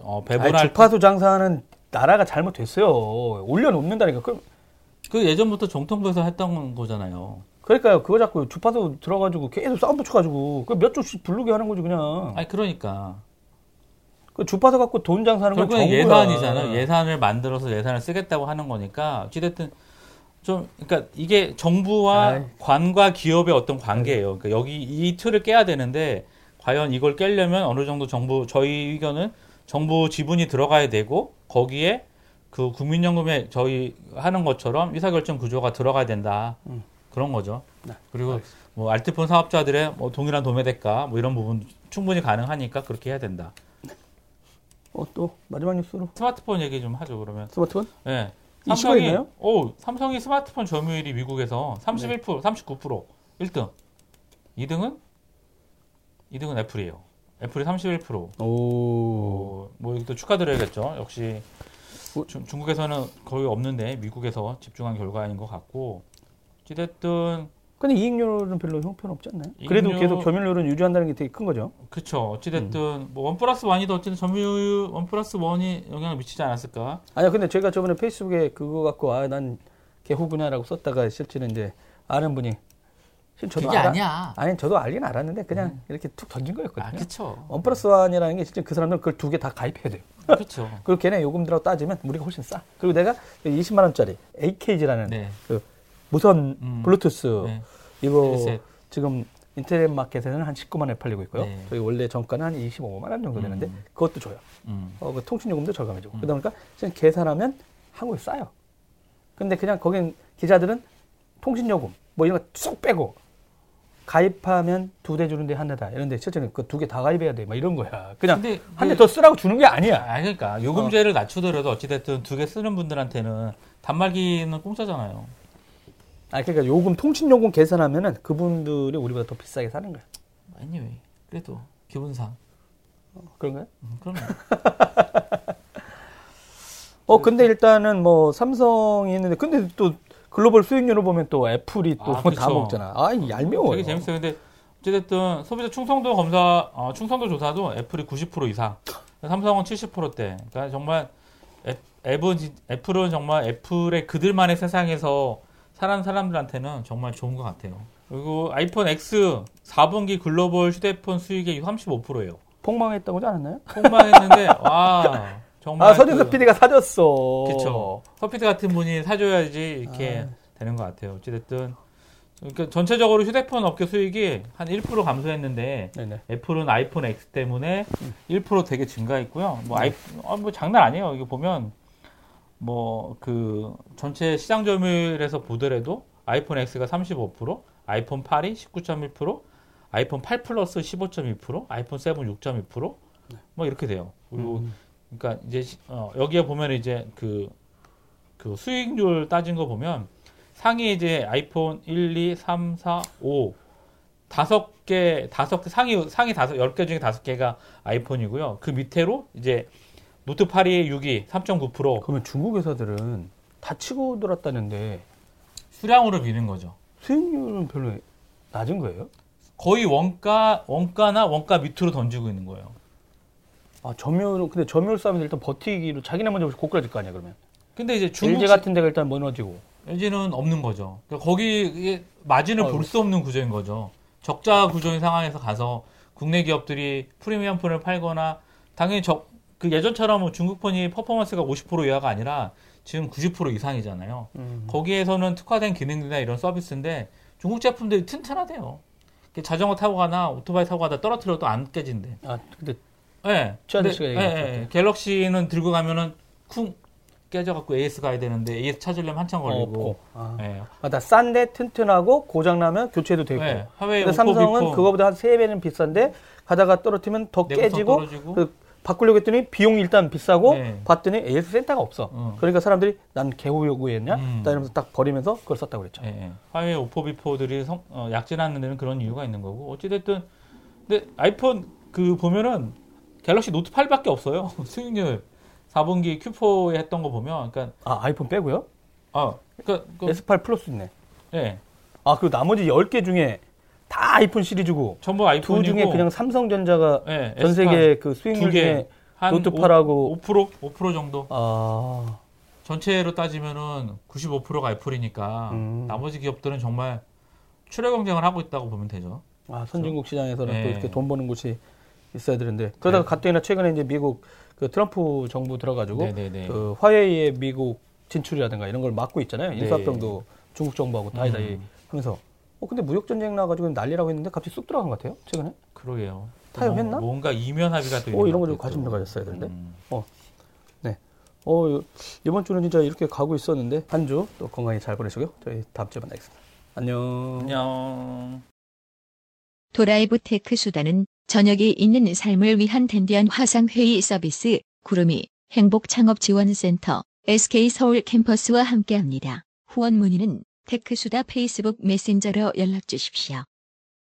[SPEAKER 3] 어,
[SPEAKER 2] 아니,
[SPEAKER 3] 배분할
[SPEAKER 2] 주파수 장사는 나라가 잘못됐어요. 올려놓는다니까. 그럼
[SPEAKER 3] 그 예전부터 정통부에서 했던 거잖아요.
[SPEAKER 2] 그러니까요. 그거 자꾸 주파수 들어가지고 계속 싸움 붙여가지고 그몇 주씩 부르게 하는 거지 그냥.
[SPEAKER 3] 아니 그러니까
[SPEAKER 2] 그 주파수 갖고 돈 장사하는 건 정부야.
[SPEAKER 3] 예산이잖아요. 예산을 만들어서 예산을 쓰겠다고 하는 거니까 어찌됐든 좀 그러니까 이게 정부와
[SPEAKER 2] 아이.
[SPEAKER 3] 관과 기업의 어떤 관계예요. 그러니까 여기 이 틀을 깨야 되는데 과연 이걸 깨려면 어느 정도 정부 저희 의견은 정부 지분이 들어가야 되고 거기에 그 국민연금에 저희 하는 것처럼 의사결정 구조가 들어가야 된다.
[SPEAKER 2] 음.
[SPEAKER 3] 그런 거죠.
[SPEAKER 2] 네,
[SPEAKER 3] 그리고 뭐 알뜰폰 사업자들의 뭐 동일한 도매 대가 뭐 이런 부분 충분히 가능하니까 그렇게 해야 된다.
[SPEAKER 2] 어, 또 마지막 뉴스로
[SPEAKER 3] 스마트폰 얘기 좀 하죠 그러면.
[SPEAKER 2] 스마트폰?
[SPEAKER 3] 예. 삼성이
[SPEAKER 2] 있나요?
[SPEAKER 3] 오 삼성이 스마트폰 점유율이 미국에서 31% 39% 1등. 2등은 2등은 애플이에요. 애플이 31%.
[SPEAKER 2] 오.
[SPEAKER 3] 어, 뭐 이것도 축하드려야겠죠. 역시
[SPEAKER 2] 뭐-
[SPEAKER 3] 중, 중국에서는 거의 없는데 미국에서 집중한 결과인 것 같고 어찌됐든
[SPEAKER 2] 근데 이익률은 별로 형편없지 않나요? 그래도
[SPEAKER 3] 이익률-
[SPEAKER 2] 계속 점유율은 유지한다는 게 되게 큰 거죠.
[SPEAKER 3] 그쵸 어찌됐든
[SPEAKER 2] 음.
[SPEAKER 3] 뭐 one plus one이도 어쨌든 점유율 one plus one이 영향을 미치지 않았을까
[SPEAKER 2] 아니요, 근데 제가 저번에 페이스북에 그거 갖고 아, 난 개호구냐라고 썼다가 실제는 이제 아는 분이 저도
[SPEAKER 3] 그게
[SPEAKER 2] 알아-
[SPEAKER 3] 아니야
[SPEAKER 2] 아니 저도 알긴 알았는데 그냥 이렇게 툭 던진 거였거든요.
[SPEAKER 3] 아 그쵸
[SPEAKER 2] one plus one이라는 게 진짜 그 사람들 그걸 두 개 다 가입해야 돼요.
[SPEAKER 3] 그쵸 [LAUGHS]
[SPEAKER 2] 그리고 걔네 요금들하고 따지면 우리가 훨씬 싸. 그리고 내가 20만 원짜리 AKG라는
[SPEAKER 3] 네
[SPEAKER 2] 그 무선
[SPEAKER 3] 음.
[SPEAKER 2] 블루투스
[SPEAKER 3] 네.
[SPEAKER 2] 이거
[SPEAKER 3] 헬셋.
[SPEAKER 2] 지금 인터넷 마켓에서는 한 19만 원에 팔리고 있고요.
[SPEAKER 3] 네.
[SPEAKER 2] 저희 원래 정가는 한 25만 원 정도 되는데
[SPEAKER 3] 음.
[SPEAKER 2] 그것도 줘요.
[SPEAKER 3] 음.
[SPEAKER 2] 어, 그 통신 요금도 절감해주고.
[SPEAKER 3] 음.
[SPEAKER 2] 그러다 보니까 지금 계산하면 한국에 싸요. 근데 그냥 거긴 기자들은 통신 요금 뭐 이런 거 쏙 빼고 가입하면 두 대 주는데 한 대다. 이런데 실제는 그 두 개 다 가입해야 돼. 막 이런 거야. 그냥 한대
[SPEAKER 3] 그-
[SPEAKER 2] 더 쓰라고 주는 게 아니야.
[SPEAKER 3] 아 그러니까 요금제를 낮추더라도 어찌됐든 두 개 쓰는 분들한테는 단말기는 공짜잖아요
[SPEAKER 2] 아 그러니까 요금 통신 요금 계산하면은 그분들이 우리보다 더 비싸게 사는 거야.
[SPEAKER 3] anyway 그래도 기분상
[SPEAKER 2] 그런가요?
[SPEAKER 3] 음, 그러면 [LAUGHS]
[SPEAKER 2] 어 근데 일단은 뭐 삼성이 있는데 근데 또 글로벌 수익률을 보면 또 애플이 또
[SPEAKER 3] 아,
[SPEAKER 2] 다
[SPEAKER 3] 그쵸.
[SPEAKER 2] 먹잖아. 아, 이 얄미워요.
[SPEAKER 3] 되게 재밌어요. 근데 어쨌든 소비자 충성도 검사, 어, 충성도 조사도 애플이 90% 이상, 삼성은 70%대. 그러니까 정말 애, 앱은, 진- 애플은 정말 애플의 그들만의 세상에서 살아는 사람들한테는 정말 좋은 것 같아요. 그리고 아이폰 X 4분기 글로벌 휴대폰 수익의 35%예요.
[SPEAKER 2] 폭망했다고 하지 않았나요?
[SPEAKER 3] 폭망했는데 [LAUGHS] 와 정말
[SPEAKER 2] 아, 서진석
[SPEAKER 3] 그-
[SPEAKER 2] PD가 사줬어.
[SPEAKER 3] 그쵸. 서피드 같은 분이 사줘야지 이렇게 되는 것 같아요. 어찌됐든. 그러니까 전체적으로 휴대폰 업계 수익이 한 1% 감소했는데
[SPEAKER 2] 네네.
[SPEAKER 3] 애플은 아이폰 X 때문에 1% 되게 증가했고요. 뭐, 아이, 어, 뭐 장난 아니에요. 이거 보면 뭐 그 전체 시장 점유율에서 보더라도 아이폰 X가 35%, 아이폰 8이 19.1%, 아이폰 8 플러스 15.2%, 아이폰 7 6.2%뭐 이렇게 돼요. 그리고
[SPEAKER 2] 음.
[SPEAKER 3] 그러니까 이제 시- 어, 여기에 보면 이제 그, 그 수익률 따진 거 보면 상위 이제 아이폰 1, 2, 3, 4, 5 다섯 개, 다섯 개, 상위, 상위 다섯, 열 개 중에 다섯 개가 아이폰이고요. 그 밑에로 이제 노트 8이 6이 3.9%
[SPEAKER 2] 그러면 중국 회사들은 다 치고 들었다는데
[SPEAKER 3] 수량으로 미는 거죠.
[SPEAKER 2] 수익률은 별로 낮은 거예요?
[SPEAKER 3] 거의 원가, 원가나 원가 밑으로 던지고 있는 거예요.
[SPEAKER 2] 아 점유율은 근데 점유율 싸움에서 일단 버티기로 자기네 먼저 고꾸라질 거 아니야 그러면
[SPEAKER 3] 근데 이제 중국
[SPEAKER 2] LG 같은 데가 일단 무너지고
[SPEAKER 3] LG는 없는 거죠. 그러니까 거기 마진을
[SPEAKER 2] 어휴.
[SPEAKER 3] 볼수 없는 구조인 거죠. 적자 구조인 상황에서 가서 국내 기업들이 프리미엄 폰을 팔거나 당연히 저, 그 예전처럼 뭐 중국 폰이 퍼포먼스가 50% 이하가 아니라 지금 90% 이상이잖아요.
[SPEAKER 2] 음.
[SPEAKER 3] 거기에서는 특화된 기능들이나 이런 서비스인데 중국 제품들이 튼튼하대요. 자전거 타고 가나 오토바이 타고 가다 떨어뜨려도 안 깨진대.
[SPEAKER 2] 아 근데
[SPEAKER 3] 예. 근데-
[SPEAKER 2] 씨가
[SPEAKER 3] 예, 예,
[SPEAKER 2] 것
[SPEAKER 3] 예. 갤럭시는 들고 가면은 쿵 깨져갖고 AS 가야 되는데 AS 찾으려면 한참 걸리고.
[SPEAKER 2] 없고 아,
[SPEAKER 3] 예.
[SPEAKER 2] 아, 나 싼데 튼튼하고 고장 나면 교체도 되고
[SPEAKER 3] 네, 화웨이
[SPEAKER 2] 근데
[SPEAKER 3] 오포,
[SPEAKER 2] 삼성은
[SPEAKER 3] 비보
[SPEAKER 2] 그거보다 한 세 배는 비싼데 가다가 떨어뜨리면 더 깨지고
[SPEAKER 3] 떨어지고.
[SPEAKER 2] 그 바꾸려고 했더니 비용이 일단 비싸고
[SPEAKER 3] 네.
[SPEAKER 2] 봤더니 AS 센터가 없어.
[SPEAKER 3] 어.
[SPEAKER 2] 그러니까 사람들이 난 개호구였냐?
[SPEAKER 3] 음.
[SPEAKER 2] 딱 이러면서 딱 버리면서 그걸 썼다고 그랬죠.
[SPEAKER 3] 예, 예. 화웨이 오포 비보들이 성- 어, 약진하는 데는 그런 이유가 있는 거고 어찌됐든 근데 아이폰 그 보면은 갤럭시 노트 8밖에 없어요 [LAUGHS] 수익률 4분기 Q4에 했던 거 보면 그러니까
[SPEAKER 2] 아 아이폰 빼고요?
[SPEAKER 3] 어 그러니까 그,
[SPEAKER 2] S8 플러스 있네. 예아 그리고 나머지 10개 중에 다 아이폰 시리즈고
[SPEAKER 3] 전부
[SPEAKER 2] 두
[SPEAKER 3] 아이폰이고
[SPEAKER 2] 중에 그냥 삼성전자가
[SPEAKER 3] 예,
[SPEAKER 2] 전
[SPEAKER 3] S8
[SPEAKER 2] 세계 그 수익률
[SPEAKER 3] 두 개.
[SPEAKER 2] 중에
[SPEAKER 3] 한
[SPEAKER 2] 노트 8하고
[SPEAKER 3] 5% 5% 정도
[SPEAKER 2] 아
[SPEAKER 3] 전체로 따지면은 95%가 애플이니까
[SPEAKER 2] 음.
[SPEAKER 3] 나머지 기업들은 정말 출애 경쟁을 하고 있다고 보면 되죠.
[SPEAKER 2] 아, 선진국 시장에서는
[SPEAKER 3] 네.
[SPEAKER 2] 또 이렇게 돈 버는 곳이 있어야 되는데 그러다가
[SPEAKER 3] 네.
[SPEAKER 2] 가뜩이나 최근에 이제 미국 그 트럼프 정부 들어가지고
[SPEAKER 3] 네네네.
[SPEAKER 2] 그 화웨이의 미국 진출이라든가 이런 걸 막고 있잖아요.
[SPEAKER 3] 네.
[SPEAKER 2] 인수합병도 중국 정부하고 다이다이
[SPEAKER 3] 음.
[SPEAKER 2] 하면서 어 근데 무역 전쟁 나가지고 난리라고 했는데 갑자기 쑥 들어간 것 같아요. 최근에.
[SPEAKER 3] 그러게요.
[SPEAKER 2] 타협했나?
[SPEAKER 3] 뭐- 뭔가 이면 합의가
[SPEAKER 2] 또오
[SPEAKER 3] 있는
[SPEAKER 2] 이런
[SPEAKER 3] 것
[SPEAKER 2] 거좀 관심
[SPEAKER 3] 또.
[SPEAKER 2] 가졌어야 되는데.
[SPEAKER 3] 음.
[SPEAKER 2] 어 요- 이번 주는 진짜 이렇게 가고 있었는데 한 주 또 건강히 잘 보내시고요. 저희 다음 주에 만나겠습니다. 안녕.
[SPEAKER 3] 안녕.
[SPEAKER 1] 드라이브 테크수다는 저녁이 있는 삶을 위한 댄디한 화상회의 서비스 구루미 행복창업지원센터 SK서울 캠퍼스와 함께합니다. 후원 문의는 테크수다 페이스북 메신저로 연락 주십시오.